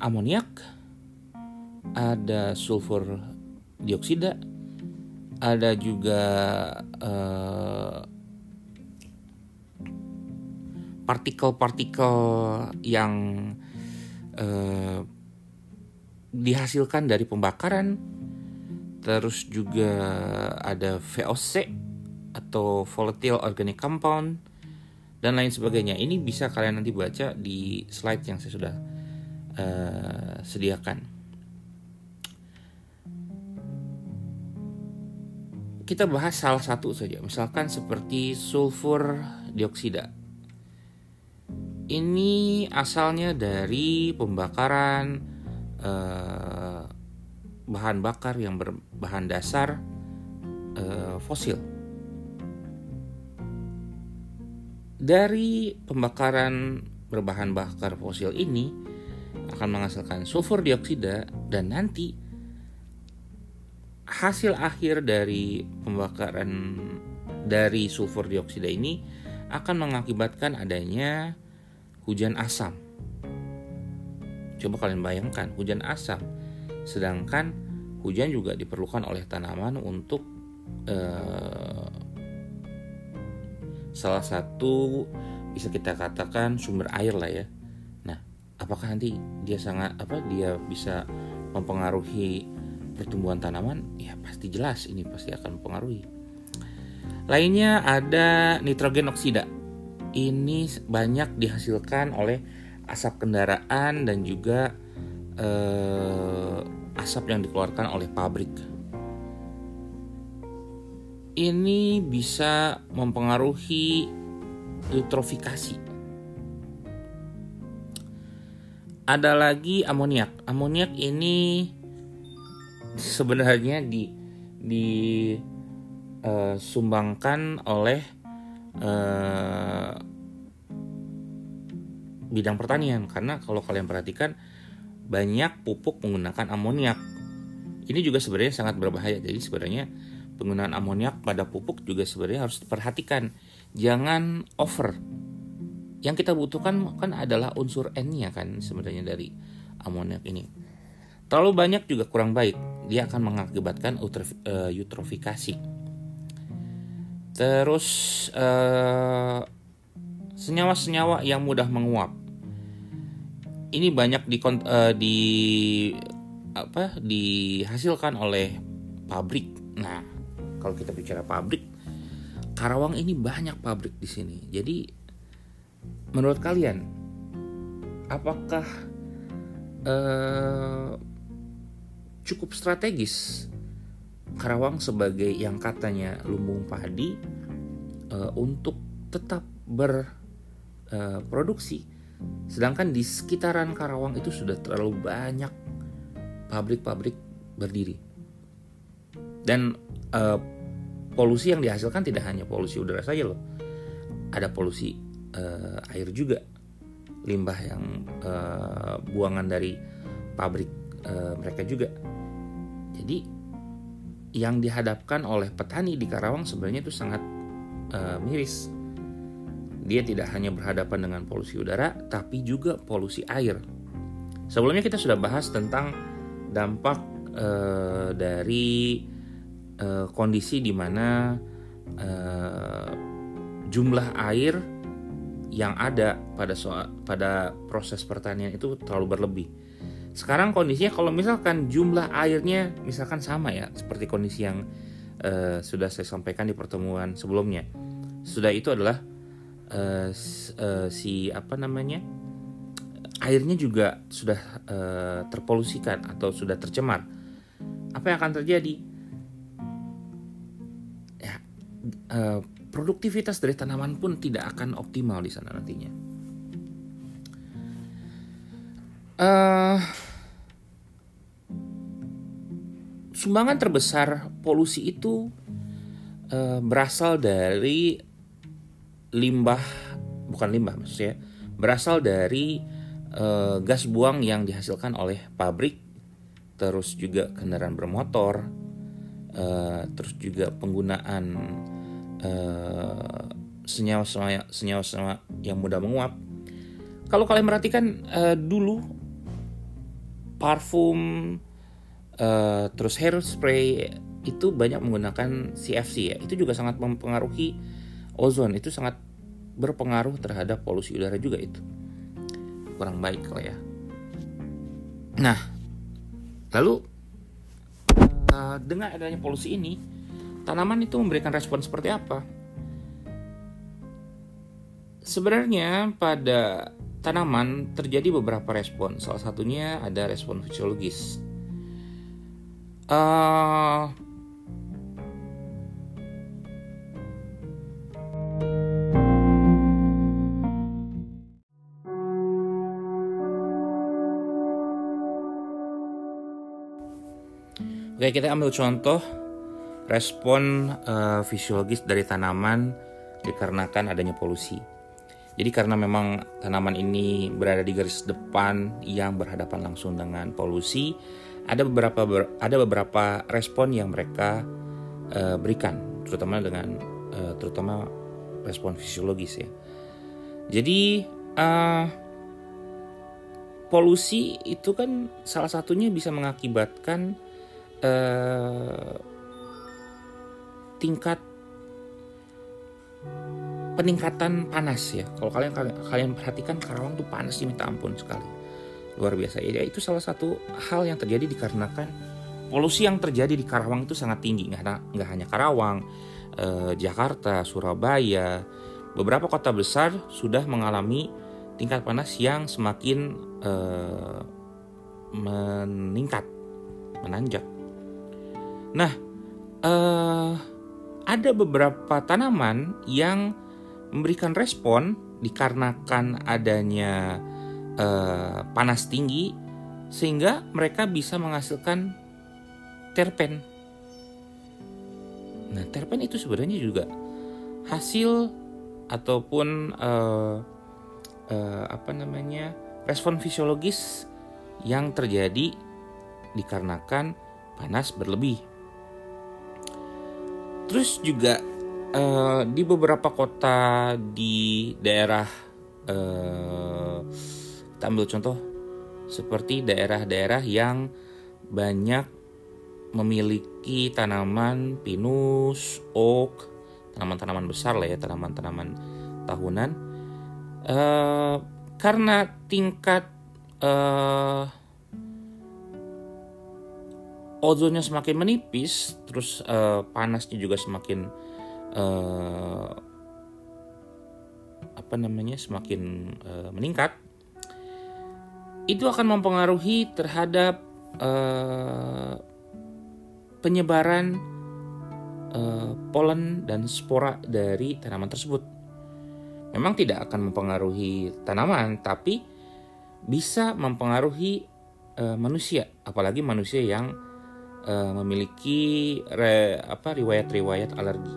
amoniak, ada sulfur dioksida, ada juga uh, partikel-partikel yang uh, dihasilkan dari pembakaran terus juga ada VOC atau volatile organic compound dan lain sebagainya. Ini bisa kalian nanti baca di slide yang saya sudah uh, sediakan. Kita bahas salah satu saja, misalkan seperti sulfur dioksida. Ini asalnya dari pembakaran uh, bahan bakar yang berbahan dasar uh, fosil. Dari pembakaran berbahan bakar fosil ini akan menghasilkan sulfur dioksida dan nanti hasil akhir dari pembakaran dari sulfur dioksida ini akan mengakibatkan adanya hujan asam. Coba kalian bayangkan hujan asam. Sedangkan hujan juga diperlukan oleh tanaman untuk uh, salah satu bisa kita katakan sumber air lah ya. Nah, apakah nanti dia sangat apa dia bisa mempengaruhi pertumbuhan tanaman? Ya pasti jelas ini pasti akan mempengaruhi. Lainnya ada nitrogen oksida. Ini banyak dihasilkan oleh asap kendaraan dan juga eh, asap yang dikeluarkan oleh pabrik. Ini bisa mempengaruhi eutrofikasi. Ada lagi amoniak. Amoniak ini sebenarnya di disumbangkan uh, oleh uh, bidang pertanian karena kalau kalian perhatikan banyak pupuk menggunakan amoniak. Ini juga sebenarnya sangat berbahaya. Jadi sebenarnya penggunaan amoniak pada pupuk juga sebenarnya harus diperhatikan. Jangan over. Yang kita butuhkan kan adalah unsur N-nya kan sebenarnya dari amoniak ini. Terlalu banyak juga kurang baik. Dia akan mengakibatkan eh, eutrofikasi. Terus uh, senyawa-senyawa yang mudah menguap ini banyak di uh, di apa dihasilkan oleh pabrik. Nah, kalau kita bicara pabrik, Karawang ini banyak pabrik di sini. Jadi menurut kalian apakah uh, cukup strategis Karawang sebagai yang katanya lumbung padi uh, untuk tetap berproduksi Sedangkan di sekitaran Karawang itu sudah terlalu banyak pabrik-pabrik berdiri. Dan uh, polusi yang dihasilkan tidak hanya polusi udara saja loh. Ada polusi uh, air juga. Limbah yang uh, buangan dari pabrik uh, mereka juga. Jadi yang dihadapkan oleh petani di Karawang sebenarnya itu sangat uh, miris dia tidak hanya berhadapan dengan polusi udara, tapi juga polusi air. Sebelumnya kita sudah bahas tentang dampak uh, dari uh, kondisi di mana uh, jumlah air yang ada pada soal, pada proses pertanian itu terlalu berlebih. Sekarang kondisinya kalau misalkan jumlah airnya misalkan sama ya seperti kondisi yang uh, sudah saya sampaikan di pertemuan sebelumnya. Sudah itu adalah uh, si apa namanya airnya juga sudah uh, terpolusikan atau sudah tercemar. Apa yang akan terjadi? Ya uh, produktivitas dari tanaman pun tidak akan optimal di sana nantinya. Uh, sumbangan terbesar polusi itu uh, berasal dari limbah bukan limbah maksudnya berasal dari uh, gas buang yang dihasilkan oleh pabrik terus juga kendaraan bermotor uh, terus juga penggunaan uh, senyawa-senyawa senyawa yang mudah menguap. Kalau kalian perhatikan uh, dulu parfum uh, terus hairspray itu banyak menggunakan CFC ya. Itu juga sangat mempengaruhi ozon itu sangat berpengaruh terhadap polusi udara juga itu. Kurang baik lah ya. Nah lalu uh, dengan adanya polusi ini tanaman itu memberikan respon seperti apa? Sebenarnya pada tanaman terjadi beberapa respon. Salah satunya ada respon fisiologis. Uh, Oke, kita ambil contoh respon uh, fisiologis dari tanaman dikarenakan adanya polusi. Jadi karena memang tanaman ini berada di garis depan yang berhadapan langsung dengan polusi, ada beberapa ber, ada beberapa respon yang mereka uh, berikan, terutama dengan uh, terutama respon fisiologis ya. Jadi uh, polusi itu kan salah satunya bisa mengakibatkan uh, tingkat peningkatan panas ya. Kalau kalian kalian perhatikan Karawang tuh panas sih minta ampun sekali. Luar biasa ya. Itu salah satu hal yang terjadi dikarenakan polusi yang terjadi di Karawang itu sangat tinggi. Nggak, nggak hanya Karawang, eh, Jakarta, Surabaya, beberapa kota besar sudah mengalami tingkat panas yang semakin eh, meningkat, menanjak. Nah, eh, ada beberapa tanaman yang memberikan respon dikarenakan adanya uh, panas tinggi sehingga mereka bisa menghasilkan terpen. Nah, terpen itu sebenarnya juga hasil ataupun uh, uh, apa namanya respon fisiologis yang terjadi dikarenakan panas berlebih. Terus juga uh, di beberapa kota di daerah uh, kita ambil contoh seperti daerah-daerah yang banyak memiliki tanaman pinus, oak, tanaman-tanaman besar lah ya, tanaman-tanaman tahunan. Uh, karena tingkat uh, ozonnya semakin menipis, terus uh, panasnya juga semakin uh, apa namanya semakin uh, meningkat itu akan mempengaruhi terhadap uh, penyebaran uh, polen dan spora dari tanaman tersebut. Memang tidak akan mempengaruhi tanaman, tapi bisa mempengaruhi uh, manusia, apalagi manusia yang uh, memiliki re, apa riwayat-riwayat alergi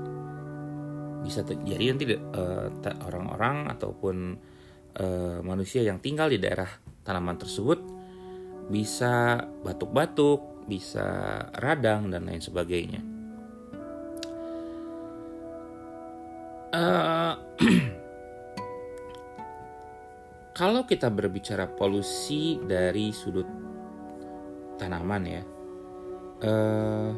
bisa terjadi nanti orang-orang ataupun manusia yang tinggal di daerah tanaman tersebut bisa batuk-batuk, bisa radang dan lain sebagainya. Uh, kalau kita berbicara polusi dari sudut tanaman ya, uh,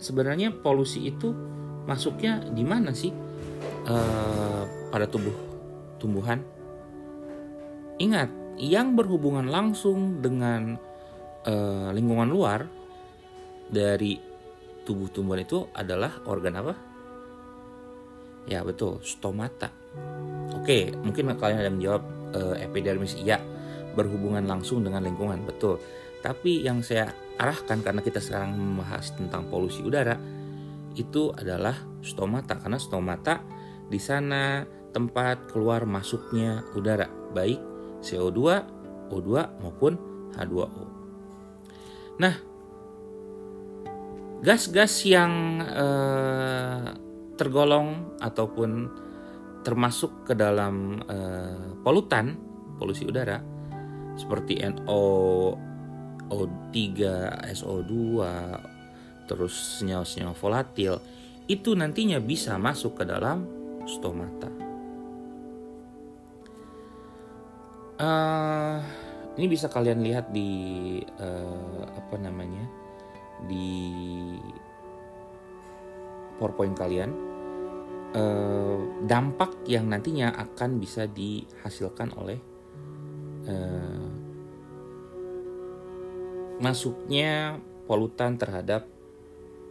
sebenarnya polusi itu masuknya di mana sih uh, pada tubuh tumbuhan? Ingat, yang berhubungan langsung dengan uh, lingkungan luar dari tubuh tumbuhan itu adalah organ apa? Ya betul, stomata. Oke, mungkin kalian ada menjawab uh, epidermis. Iya, berhubungan langsung dengan lingkungan, betul. Tapi yang saya arahkan karena kita sekarang membahas tentang polusi udara, itu adalah stomata karena stomata di sana tempat keluar masuknya udara baik CO2, O2 maupun H2O. Nah, gas-gas yang eh, tergolong ataupun termasuk ke dalam eh, polutan polusi udara seperti NO, O3, SO2, terus senyawa-senyawa volatil itu nantinya bisa masuk ke dalam stomata. Uh, ini bisa kalian lihat di uh, apa namanya di PowerPoint kalian uh, dampak yang nantinya akan bisa dihasilkan oleh uh, masuknya polutan terhadap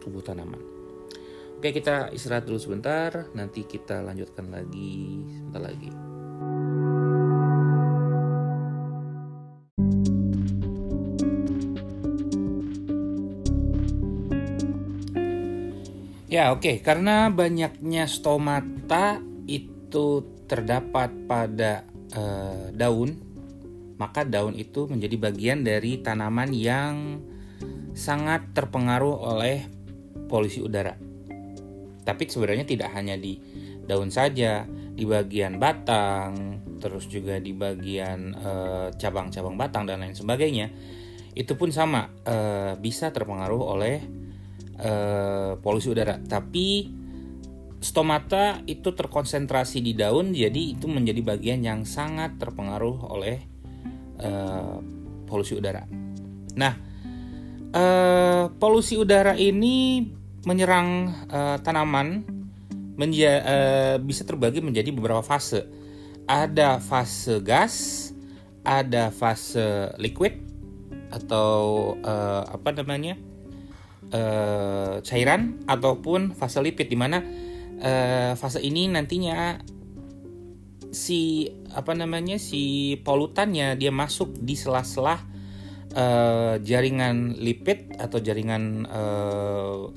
tubuh tanaman. Oke, kita istirahat dulu sebentar, nanti kita lanjutkan lagi sebentar lagi. Ya, oke, okay. karena banyaknya stomata itu terdapat pada uh, daun, maka daun itu menjadi bagian dari tanaman yang sangat terpengaruh oleh polusi udara. Tapi sebenarnya tidak hanya di daun saja, di bagian batang, terus juga di bagian eh, cabang-cabang uh, batang dan lain sebagainya, itu pun sama uh, bisa terpengaruh oleh uh, polusi udara. Tapi stomata itu terkonsentrasi di daun, jadi itu menjadi bagian yang sangat terpengaruh oleh uh, polusi udara. Nah, uh, polusi udara ini menyerang uh, tanaman menja uh, bisa terbagi menjadi beberapa fase. Ada fase gas, ada fase liquid atau uh, apa namanya uh, cairan ataupun fase lipid di mana uh, fase ini nantinya si apa namanya si polutannya dia masuk di sela-sela uh, jaringan lipid atau jaringan uh,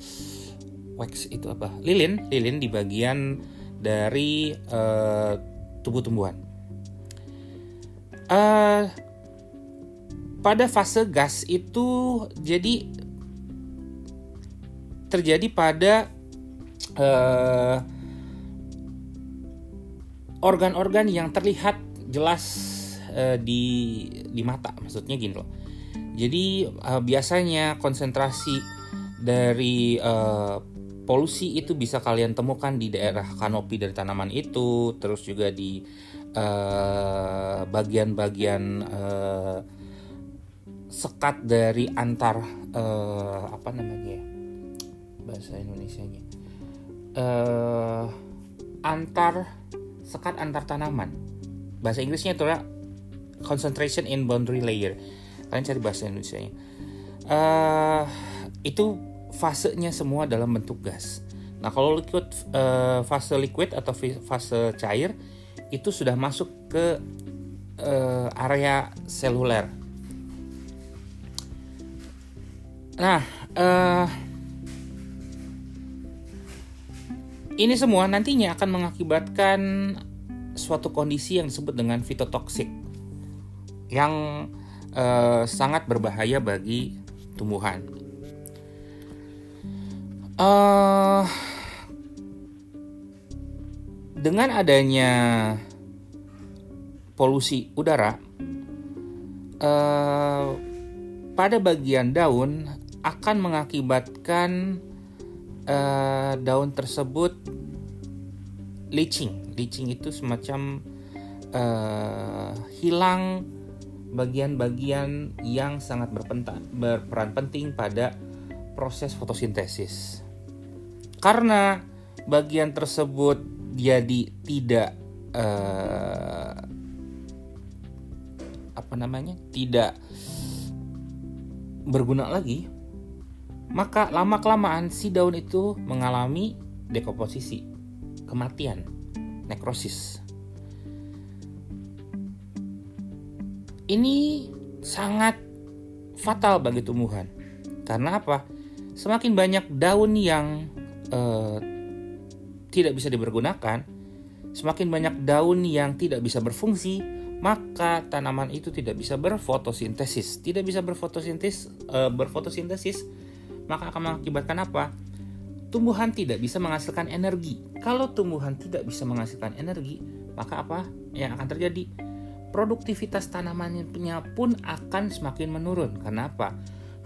wax itu apa? Lilin. Lilin di bagian dari uh, tubuh tumbuhan. Uh, pada fase gas itu jadi terjadi pada uh, organ-organ yang terlihat jelas uh, di di mata. Maksudnya gini loh. Jadi uh, biasanya konsentrasi dari uh, polusi itu bisa kalian temukan di daerah kanopi dari tanaman itu terus juga di bagian-bagian uh, uh, sekat dari antar uh, apa namanya ya bahasa Indonesia-nya uh, antar sekat antar tanaman. Bahasa Inggrisnya itu adalah concentration in boundary layer. Kalian cari bahasa Indonesia-nya. Uh, itu fasenya semua dalam bentuk gas. Nah, kalau liquid uh, fase liquid atau fase cair itu sudah masuk ke uh, area seluler. Nah, uh, Ini semua nantinya akan mengakibatkan suatu kondisi yang disebut dengan fitotoksik yang uh, sangat berbahaya bagi tumbuhan. Uh, dengan adanya polusi udara, uh, pada bagian daun akan mengakibatkan uh, daun tersebut leaching. Leaching itu semacam uh, hilang bagian-bagian yang sangat berperan penting pada proses fotosintesis. Karena bagian tersebut jadi tidak uh, apa namanya? tidak berguna lagi maka lama-kelamaan si daun itu mengalami dekomposisi, kematian, nekrosis. Ini sangat fatal bagi tumbuhan. Karena apa? Semakin banyak daun yang eh, tidak bisa dipergunakan, semakin banyak daun yang tidak bisa berfungsi, maka tanaman itu tidak bisa berfotosintesis. Tidak bisa berfotosintesis, eh, berfotosintesis maka akan mengakibatkan apa? Tumbuhan tidak bisa menghasilkan energi. Kalau tumbuhan tidak bisa menghasilkan energi, maka apa yang akan terjadi? Produktivitas tanamannya pun akan semakin menurun. Kenapa?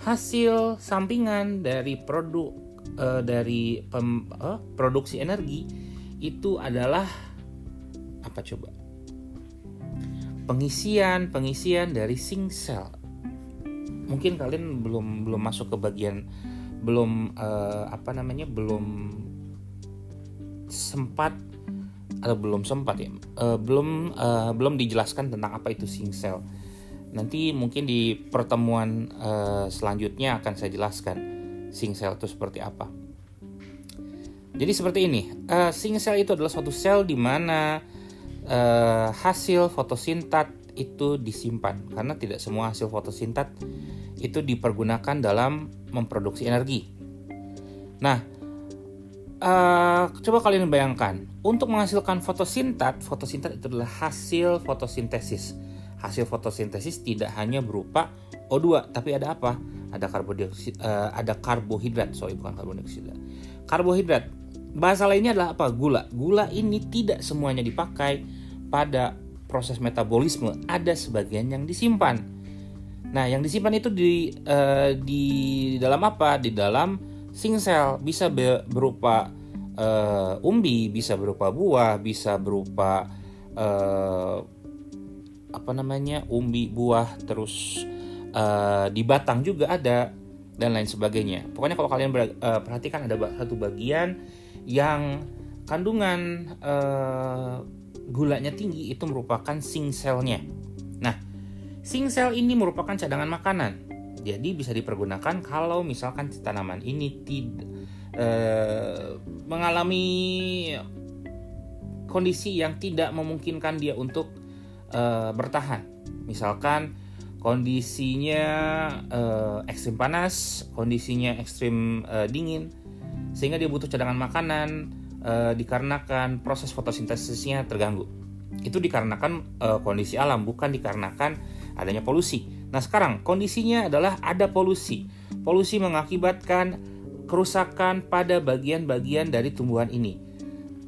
Hasil sampingan dari produk uh, dari pem, uh, produksi energi itu adalah apa coba? Pengisian pengisian dari sing cell mungkin kalian belum belum masuk ke bagian belum uh, apa namanya belum sempat atau belum sempat ya uh, belum uh, belum dijelaskan tentang apa itu sing cell nanti mungkin di pertemuan uh, selanjutnya akan saya jelaskan sing cell itu seperti apa. Jadi seperti ini uh, itu adalah suatu sel di mana uh, hasil fotosintat itu disimpan. Karena tidak semua hasil fotosintat itu dipergunakan dalam memproduksi energi. Nah, uh, coba kalian bayangkan, untuk menghasilkan fotosintat, fotosintat itu adalah hasil fotosintesis. Hasil fotosintesis tidak hanya berupa O2, tapi ada apa? Ada karbodioksida, uh, ada karbohidrat, sorry bukan karbodioksida. Karbohidrat. Bahasa lainnya adalah apa? Gula. Gula ini tidak semuanya dipakai pada proses metabolisme. Ada sebagian yang disimpan Nah, yang disimpan itu di uh, di dalam apa? Di dalam sing cell bisa berupa uh, umbi, bisa berupa buah, bisa berupa uh, apa namanya umbi buah terus uh, di batang juga ada dan lain sebagainya. Pokoknya kalau kalian uh, perhatikan ada satu bagian yang kandungan uh, gulanya tinggi itu merupakan sing selnya. Nah, sing sel ini merupakan cadangan makanan. Jadi bisa dipergunakan kalau misalkan tanaman ini tidak uh, mengalami kondisi yang tidak memungkinkan dia untuk uh, bertahan. Misalkan kondisinya uh, ekstrim panas, kondisinya ekstrim uh, dingin, sehingga dia butuh cadangan makanan dikarenakan proses fotosintesisnya terganggu. Itu dikarenakan kondisi alam, bukan dikarenakan adanya polusi. Nah sekarang kondisinya adalah ada polusi. Polusi mengakibatkan kerusakan pada bagian-bagian dari tumbuhan ini.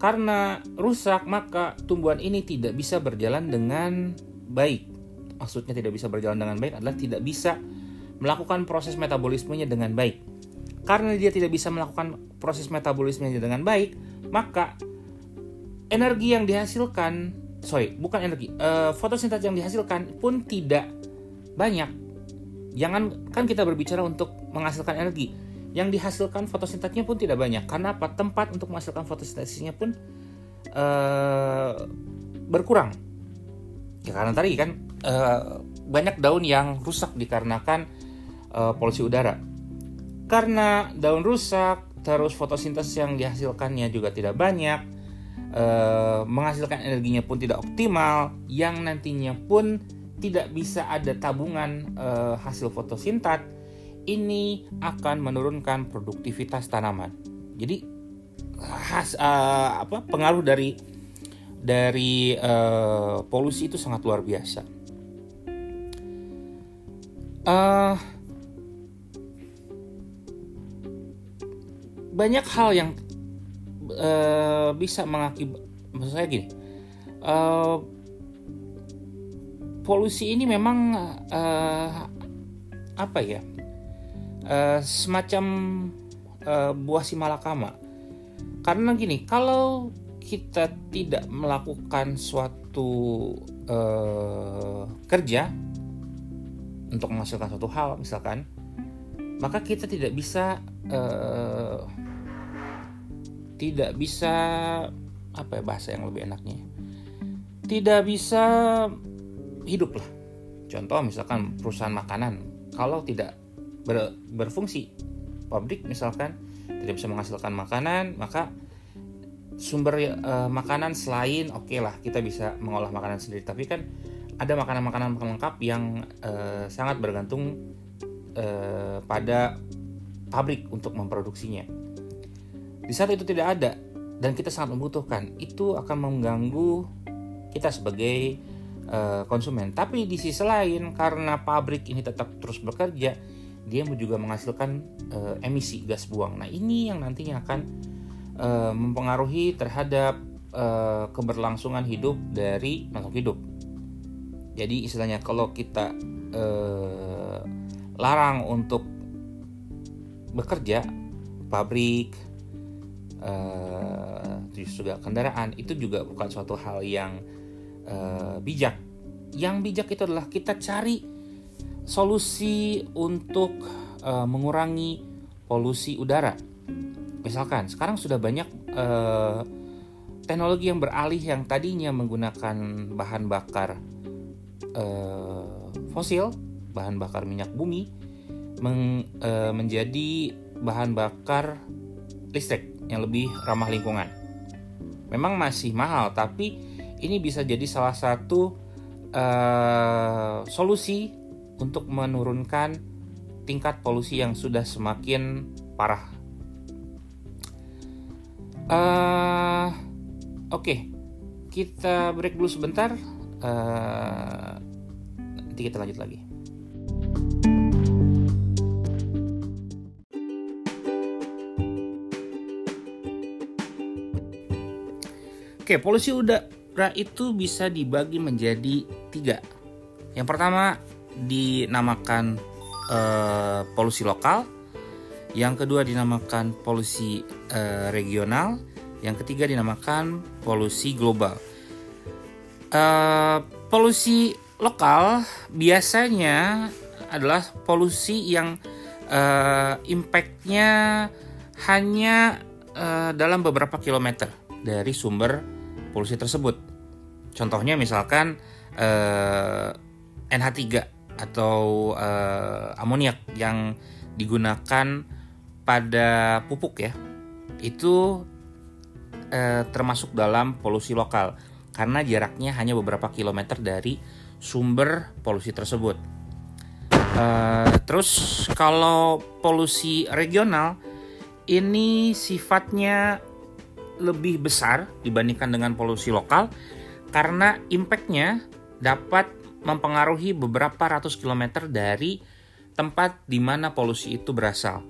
Karena rusak, maka tumbuhan ini tidak bisa berjalan dengan baik. Maksudnya tidak bisa berjalan dengan baik adalah tidak bisa melakukan proses metabolismenya dengan baik. Karena dia tidak bisa melakukan proses metabolismenya dengan baik, maka energi yang dihasilkan, sorry, bukan energi, uh, fotosintesis yang dihasilkan pun tidak banyak. Jangan kan kita berbicara untuk menghasilkan energi yang dihasilkan fotosintesnya pun tidak banyak. Karena apa? Tempat untuk menghasilkan fotosintesisnya pun uh, berkurang. Ya karena tadi kan uh, banyak daun yang rusak dikarenakan uh, polusi udara. Karena daun rusak, terus fotosintesis yang dihasilkannya juga tidak banyak, uh, menghasilkan energinya pun tidak optimal, yang nantinya pun tidak bisa ada tabungan uh, hasil fotosintat ini akan menurunkan produktivitas tanaman. Jadi has, uh, apa pengaruh dari dari uh, polusi itu sangat luar biasa. Uh, banyak hal yang uh, bisa mengakibat, maksud saya gini, uh, polusi ini memang uh, apa ya? uh, semacam uh, buah si malakama. Karena gini, kalau kita tidak melakukan suatu uh, kerja untuk menghasilkan suatu hal, misalkan, maka kita tidak bisa uh, tidak bisa apa ya bahasa yang lebih enaknya, tidak bisa hidup lah. Contoh misalkan perusahaan makanan, kalau tidak ber, berfungsi pabrik misalkan tidak bisa menghasilkan makanan maka sumber uh, makanan selain oke okay lah kita bisa mengolah makanan sendiri. Tapi kan ada makanan-makanan pelengkap yang uh, sangat bergantung uh, pada pabrik untuk memproduksinya di saat itu tidak ada dan kita sangat membutuhkan itu akan mengganggu kita sebagai uh, konsumen tapi di sisi lain karena pabrik ini tetap terus bekerja dia juga menghasilkan uh, emisi gas buang. Nah, ini yang nantinya akan uh, mempengaruhi terhadap uh, keberlangsungan hidup dari makhluk hidup. Jadi istilahnya kalau kita larang untuk bekerja, pabrik, uh, juga kendaraan itu juga bukan suatu hal yang uh, bijak. Yang bijak itu adalah kita cari solusi untuk uh, mengurangi polusi udara. Misalkan sekarang sudah banyak uh, teknologi yang beralih yang tadinya menggunakan bahan bakar uh, fosil, bahan bakar minyak bumi, meng, uh, menjadi bahan bakar listrik yang lebih ramah lingkungan. Memang masih mahal, tapi ini bisa jadi salah satu uh, solusi untuk menurunkan tingkat polusi yang sudah semakin parah. Uh, Oke, okay. kita break dulu sebentar. Uh, nanti kita lanjut lagi. Oke, polusi udara itu bisa dibagi menjadi tiga. Yang pertama dinamakan uh, polusi lokal, yang kedua dinamakan polusi uh, regional, yang ketiga dinamakan polusi global. Uh, polusi lokal biasanya adalah polusi yang uh, impactnya hanya uh, dalam beberapa kilometer dari sumber polusi tersebut. Contohnya misalkan uh, NH3 atau uh, amoniak yang digunakan pada pupuk ya, itu uh, termasuk dalam polusi lokal karena jaraknya hanya beberapa kilometer dari sumber polusi tersebut. Uh, terus kalau polusi regional ini sifatnya lebih besar dibandingkan dengan polusi lokal karena impactnya dapat mempengaruhi beberapa ratus kilometer dari tempat di mana polusi itu berasal.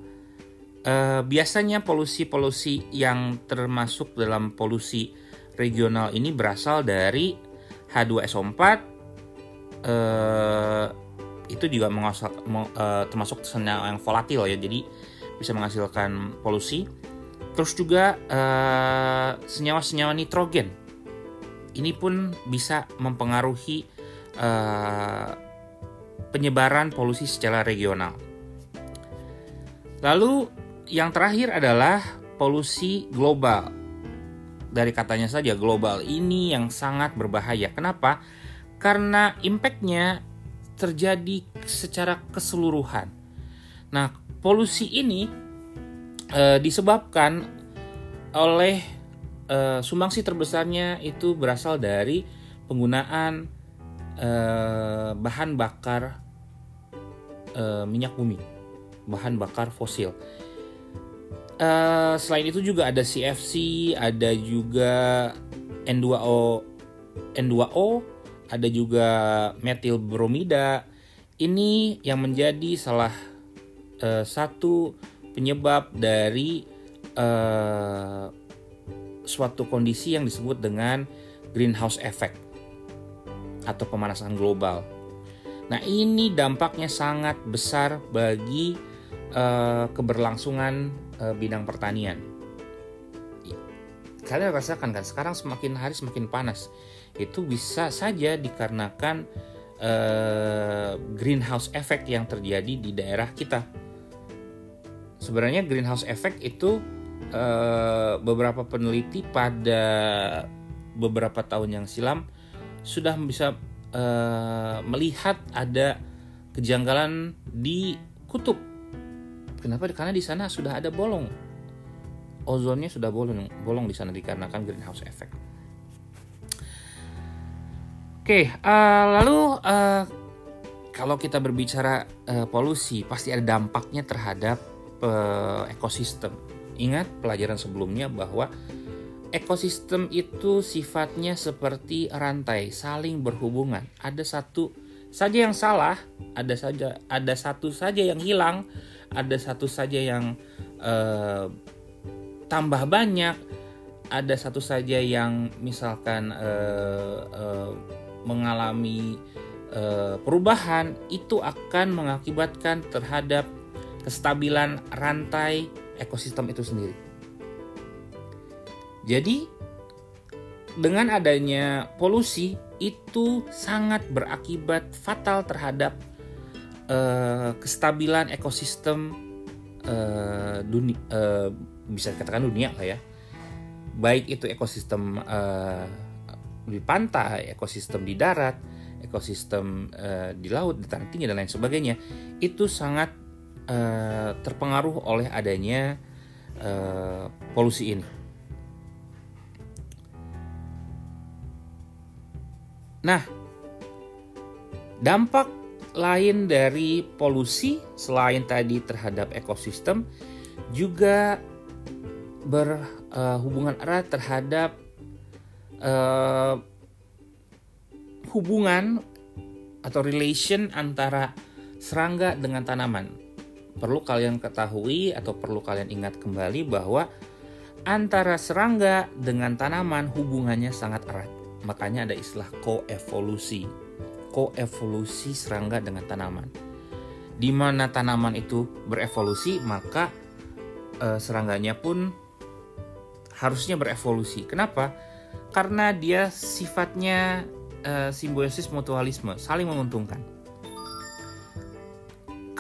Uh, biasanya polusi-polusi yang termasuk dalam polusi regional ini berasal dari H2SO4, uh, itu juga mengasal, uh, termasuk senyawa yang volatil ya jadi bisa menghasilkan polusi terus juga eh, senyawa-senyawa nitrogen. Ini pun bisa mempengaruhi uh, penyebaran polusi secara regional. Lalu yang terakhir adalah polusi global. Dari katanya saja global ini yang sangat berbahaya. Kenapa? Karena impactnya terjadi secara keseluruhan. Nah, polusi ini e, disebabkan oleh e, sumbangsi terbesarnya itu berasal dari penggunaan e, bahan bakar e, minyak bumi, bahan bakar fosil. E, selain itu juga ada CFC, ada juga N2O, N2O ada juga metil bromida. Ini yang menjadi salah uh, satu penyebab dari uh, suatu kondisi yang disebut dengan greenhouse effect atau pemanasan global. Nah, ini dampaknya sangat besar bagi uh, keberlangsungan uh, bidang pertanian. Kalian rasakan kan sekarang semakin hari semakin panas itu bisa saja dikarenakan uh, greenhouse effect yang terjadi di daerah kita. Sebenarnya greenhouse effect itu uh, beberapa peneliti pada beberapa tahun yang silam sudah bisa uh, melihat ada kejanggalan di kutub. Kenapa? Karena di sana sudah ada bolong. Ozonnya sudah bolong, bolong di sana dikarenakan greenhouse effect. Oke, uh, lalu uh, kalau kita berbicara uh, polusi, pasti ada dampaknya terhadap uh, ekosistem. Ingat pelajaran sebelumnya bahwa ekosistem itu sifatnya seperti rantai, saling berhubungan. Ada satu saja yang salah, ada saja ada satu saja yang hilang, ada satu saja yang uh, tambah banyak, ada satu saja yang misalkan uh, uh, mengalami perubahan itu akan mengakibatkan terhadap kestabilan rantai ekosistem itu sendiri. Jadi dengan adanya polusi itu sangat berakibat fatal terhadap uh, kestabilan ekosistem uh, dunia uh, bisa dikatakan dunia lah ya baik itu ekosistem uh, di pantai, ekosistem di darat, ekosistem uh, di laut, di tanah tinggi dan lain sebagainya itu sangat uh, terpengaruh oleh adanya uh, polusi ini. Nah, dampak lain dari polusi selain tadi terhadap ekosistem juga berhubungan erat terhadap uh, hubungan atau relation antara serangga dengan tanaman. Perlu kalian ketahui atau perlu kalian ingat kembali bahwa antara serangga dengan tanaman hubungannya sangat erat. Makanya ada istilah koevolusi. Koevolusi serangga dengan tanaman. Di mana tanaman itu berevolusi, maka e, serangganya pun harusnya berevolusi. Kenapa? karena dia sifatnya uh, simbiosis mutualisme, saling menguntungkan.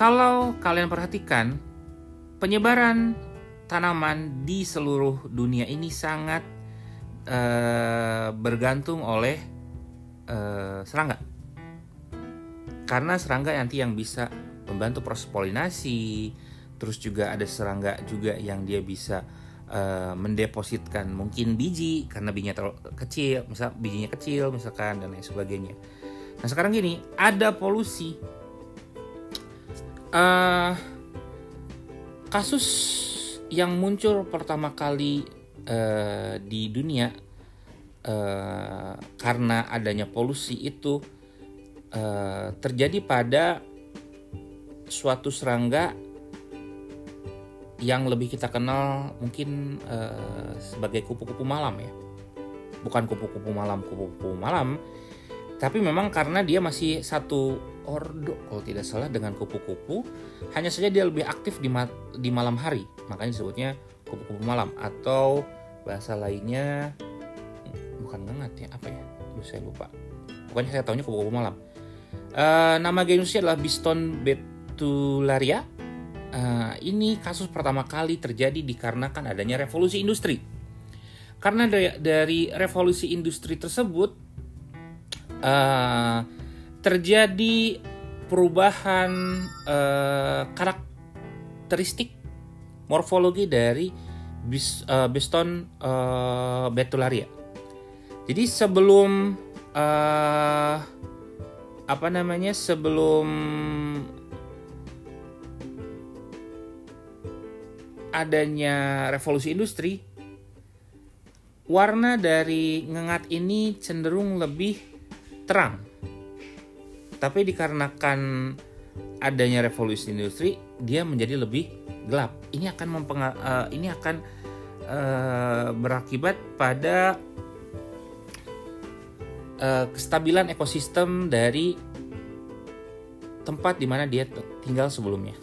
Kalau kalian perhatikan, penyebaran tanaman di seluruh dunia ini sangat uh, bergantung oleh uh, serangga. Karena serangga nanti yang bisa membantu proses polinasi, terus juga ada serangga juga yang dia bisa uh, mendepositkan mungkin biji karena bijinya terlalu kecil, misal bijinya kecil misalkan dan lain sebagainya. Nah sekarang gini, ada polusi. Uh, kasus yang muncul pertama kali uh, di dunia uh, karena adanya polusi itu uh, terjadi pada suatu serangga yang lebih kita kenal mungkin uh, sebagai kupu-kupu malam ya. Bukan kupu-kupu malam, kupu-kupu malam, tapi memang karena dia masih satu ordo kalau tidak salah dengan kupu-kupu, hanya saja dia lebih aktif di, ma di malam hari, makanya disebutnya kupu-kupu malam atau bahasa lainnya bukan ngengat ya apa ya? Aduh saya lupa. Pokoknya saya tahunya kupu-kupu malam. Uh, nama genusnya adalah Biston betularia uh, ini kasus pertama kali terjadi dikarenakan adanya revolusi industri. Karena dari, dari revolusi industri tersebut uh, terjadi perubahan uh, karakteristik morfologi dari bis, uh, Biston uh, betularia. Jadi sebelum uh, apa namanya sebelum adanya revolusi industri, warna dari ngengat ini cenderung lebih terang. Tapi dikarenakan adanya revolusi industri, dia menjadi lebih gelap. Ini akan mempengar uh, ini akan uh, berakibat pada uh, kestabilan ekosistem dari tempat di mana dia tinggal sebelumnya.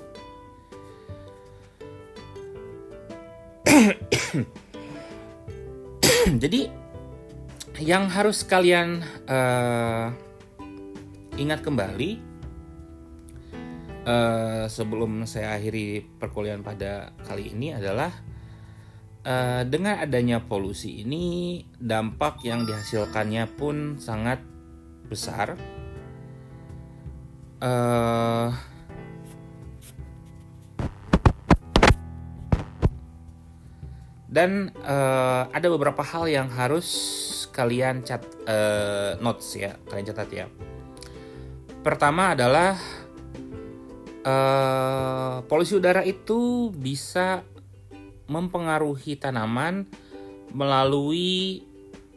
Jadi yang harus kalian uh, ingat kembali uh, sebelum saya akhiri perkuliahan pada kali ini adalah uh, dengan adanya polusi ini dampak yang dihasilkannya pun sangat besar. Uh, Dan uh, ada beberapa hal yang harus kalian cat uh, notes ya, kalian catat ya. Pertama adalah uh, polusi udara itu bisa mempengaruhi tanaman melalui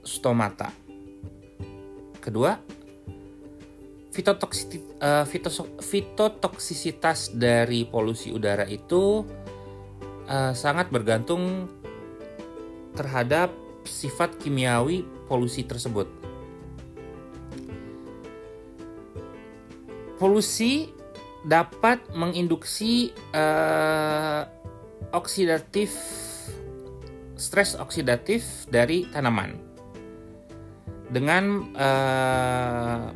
stomata. Kedua, fitotoksisitas dari polusi udara itu uh, sangat bergantung terhadap sifat kimiawi polusi tersebut. Polusi dapat menginduksi uh, oksidatif stres oksidatif dari tanaman dengan uh,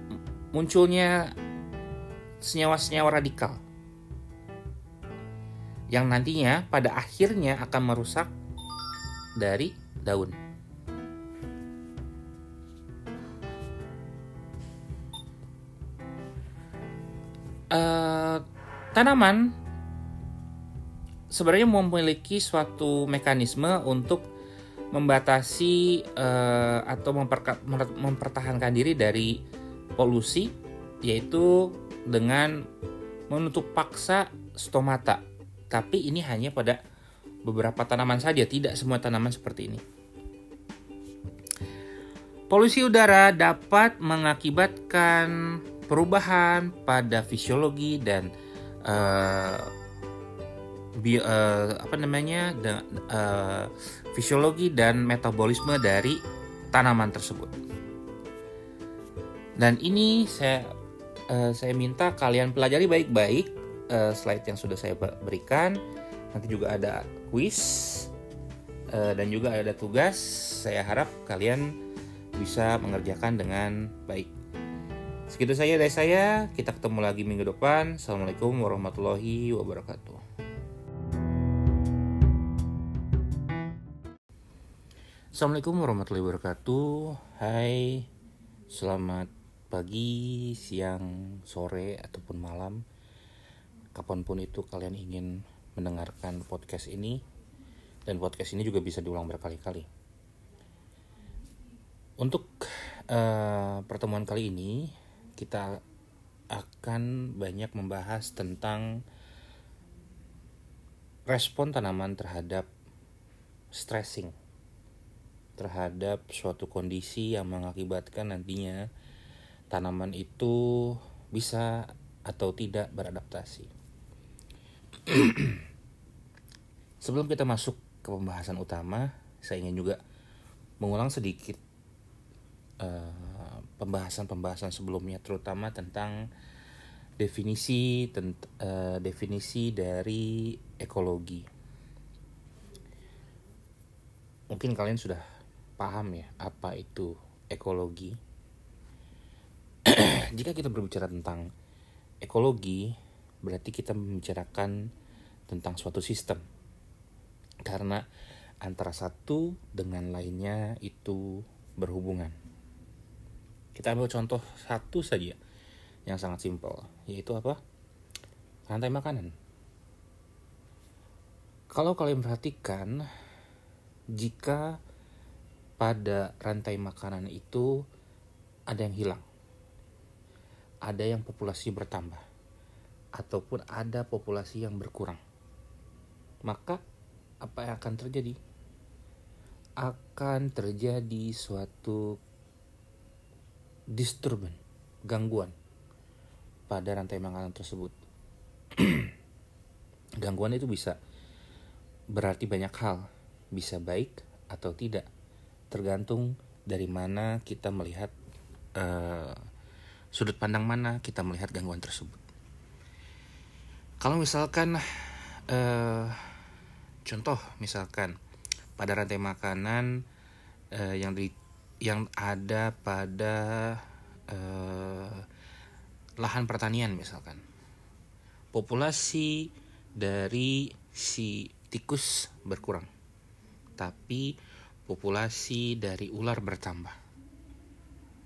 munculnya senyawa-senyawa radikal yang nantinya pada akhirnya akan merusak dari daun. Uh, tanaman sebenarnya memiliki suatu mekanisme untuk membatasi uh, atau mempertahankan diri dari polusi yaitu dengan menutup paksa stomata. Tapi ini hanya pada beberapa tanaman saja, tidak semua tanaman seperti ini. Polusi udara dapat mengakibatkan perubahan pada fisiologi dan uh, bi, uh, apa namanya de, uh, fisiologi dan metabolisme dari tanaman tersebut. Dan ini saya uh, saya minta kalian pelajari baik-baik uh, slide yang sudah saya berikan. Nanti juga ada quiz uh, dan juga ada tugas. Saya harap kalian bisa mengerjakan dengan baik. Segitu saja dari saya. Kita ketemu lagi minggu depan. Assalamualaikum warahmatullahi wabarakatuh. Assalamualaikum warahmatullahi wabarakatuh. Hai, selamat pagi, siang, sore, ataupun malam. Kapan pun itu kalian ingin mendengarkan podcast ini. Dan podcast ini juga bisa diulang berkali-kali. Untuk uh, pertemuan kali ini, kita akan banyak membahas tentang respon tanaman terhadap stressing terhadap suatu kondisi yang mengakibatkan nantinya tanaman itu bisa atau tidak beradaptasi. Sebelum kita masuk ke pembahasan utama, saya ingin juga mengulang sedikit uh, pembahasan-pembahasan sebelumnya terutama tentang definisi tent, uh, definisi dari ekologi. Mungkin kalian sudah paham ya apa itu ekologi. Jika kita berbicara tentang ekologi, berarti kita membicarakan tentang suatu sistem. Karena antara satu dengan lainnya itu berhubungan. Kita ambil contoh satu saja yang sangat simpel, yaitu apa? Rantai makanan. Kalau kalian perhatikan, jika pada rantai makanan itu ada yang hilang, ada yang populasi bertambah, ataupun ada populasi yang berkurang, maka apa yang akan terjadi? Akan terjadi suatu disturban, gangguan pada rantai makanan tersebut. gangguan itu bisa berarti banyak hal, bisa baik atau tidak, tergantung dari mana kita melihat uh, sudut pandang mana kita melihat gangguan tersebut. Kalau misalkan uh, contoh misalkan pada rantai makanan uh, yang di yang ada pada uh, lahan pertanian misalkan. Populasi dari si tikus berkurang tapi populasi dari ular bertambah.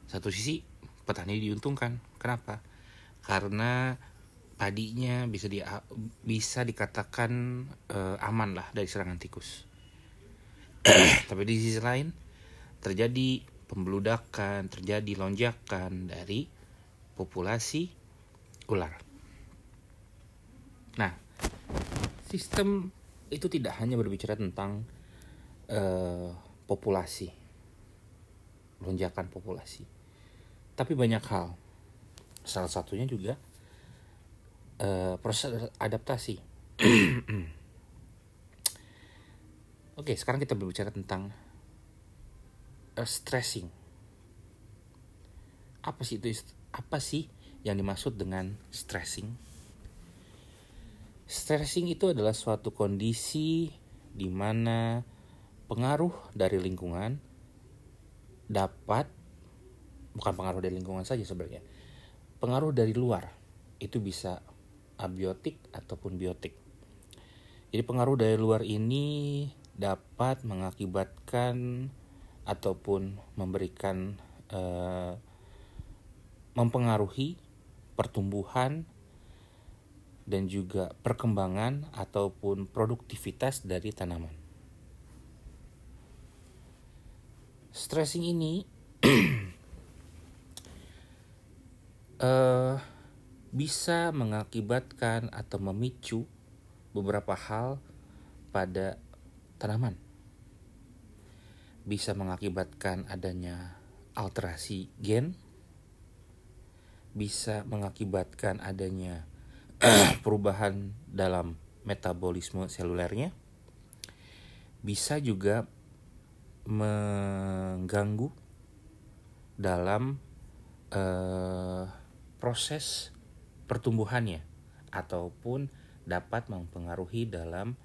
Satu sisi petani diuntungkan. Kenapa? Karena padinya bisa di bisa dikatakan uh, aman lah dari serangan tikus tapi di sisi lain terjadi pembeludakan, terjadi lonjakan dari populasi ular. Nah, sistem itu tidak hanya berbicara tentang uh, populasi, lonjakan populasi, tapi banyak hal. Salah satunya juga uh, proses adaptasi. Oke, sekarang kita berbicara tentang uh, stressing. Apa sih itu? Apa sih yang dimaksud dengan stressing? Stressing itu adalah suatu kondisi di mana pengaruh dari lingkungan dapat bukan pengaruh dari lingkungan saja sebenarnya. Pengaruh dari luar itu bisa abiotik ataupun biotik. Jadi pengaruh dari luar ini dapat mengakibatkan ataupun memberikan uh, mempengaruhi pertumbuhan dan juga perkembangan ataupun produktivitas dari tanaman. Stressing ini uh, bisa mengakibatkan atau memicu beberapa hal pada tanaman. Bisa mengakibatkan adanya alterasi gen, bisa mengakibatkan adanya perubahan dalam metabolisme selulernya, bisa juga mengganggu dalam uh, proses pertumbuhannya ataupun dapat mempengaruhi dalam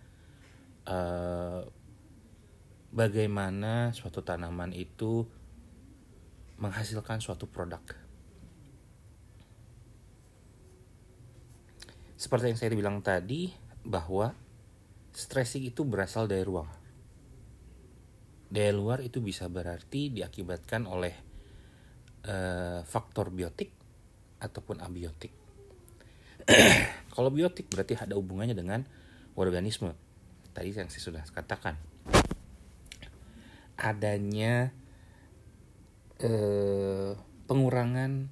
uh, bagaimana suatu tanaman itu menghasilkan suatu produk. Seperti yang saya bilang tadi bahwa stressing itu berasal dari ruang. Dari luar itu bisa berarti diakibatkan oleh uh, faktor biotik ataupun abiotik. Kalau biotik berarti ada hubungannya dengan organisme. Tadi yang saya sudah katakan. Adanya eh, pengurangan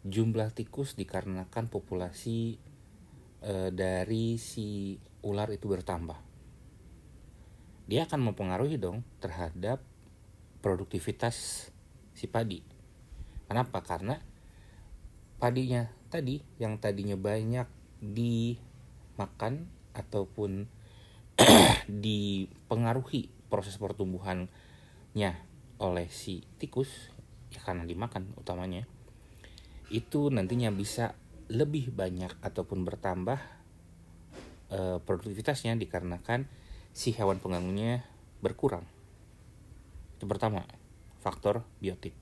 jumlah tikus dikarenakan populasi eh, dari si ular itu bertambah. Dia akan mempengaruhi dong terhadap produktivitas si padi. Kenapa? Karena padinya tadi yang tadinya banyak dimakan ataupun dipengaruhi proses pertumbuhannya oleh si tikus ya karena dimakan utamanya itu nantinya bisa lebih banyak ataupun bertambah e, produktivitasnya dikarenakan si hewan pengganggunya berkurang. Itu pertama, faktor biotik.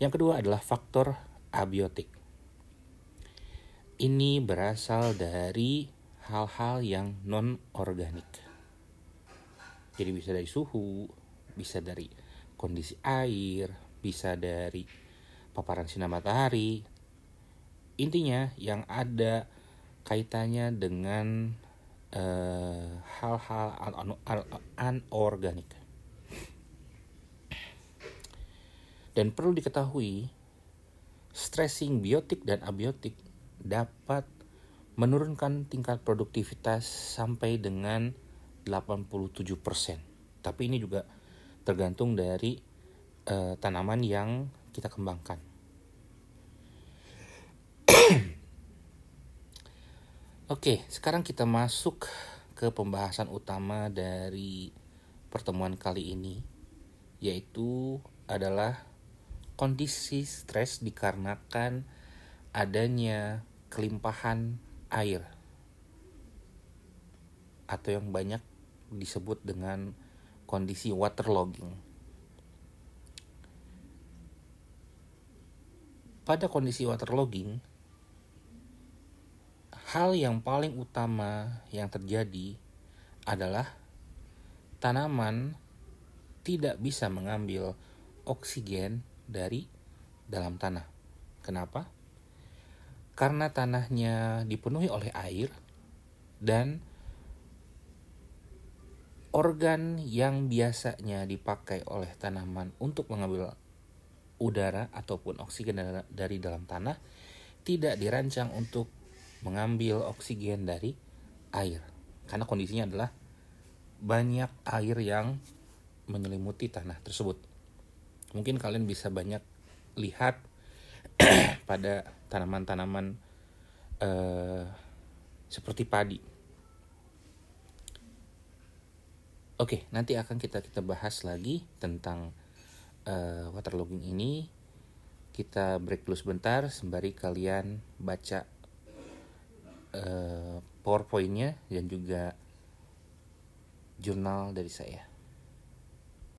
Yang kedua adalah faktor abiotik. Ini berasal dari hal-hal yang non organik. Jadi bisa dari suhu, bisa dari kondisi air, bisa dari paparan sinar matahari. Intinya yang ada kaitannya dengan eh, hal-hal uh, anorganik. Dan perlu diketahui, stressing biotik dan abiotik dapat menurunkan tingkat produktivitas sampai dengan 87%. Tapi ini juga tergantung dari uh, tanaman yang kita kembangkan. Oke, sekarang kita masuk ke pembahasan utama dari pertemuan kali ini, yaitu adalah kondisi stres dikarenakan adanya kelimpahan air atau yang banyak disebut dengan kondisi waterlogging. Pada kondisi waterlogging, hal yang paling utama yang terjadi adalah tanaman tidak bisa mengambil oksigen dari dalam tanah. Kenapa? Karena tanahnya dipenuhi oleh air dan organ yang biasanya dipakai oleh tanaman untuk mengambil udara ataupun oksigen dari dalam tanah tidak dirancang untuk mengambil oksigen dari air karena kondisinya adalah banyak air yang menyelimuti tanah tersebut. Mungkin kalian bisa banyak lihat pada tanaman-tanaman uh, seperti padi. Oke, nanti akan kita kita bahas lagi tentang uh, waterlogging ini. Kita break dulu sebentar sembari kalian baca uh, powerpointnya dan juga jurnal dari saya.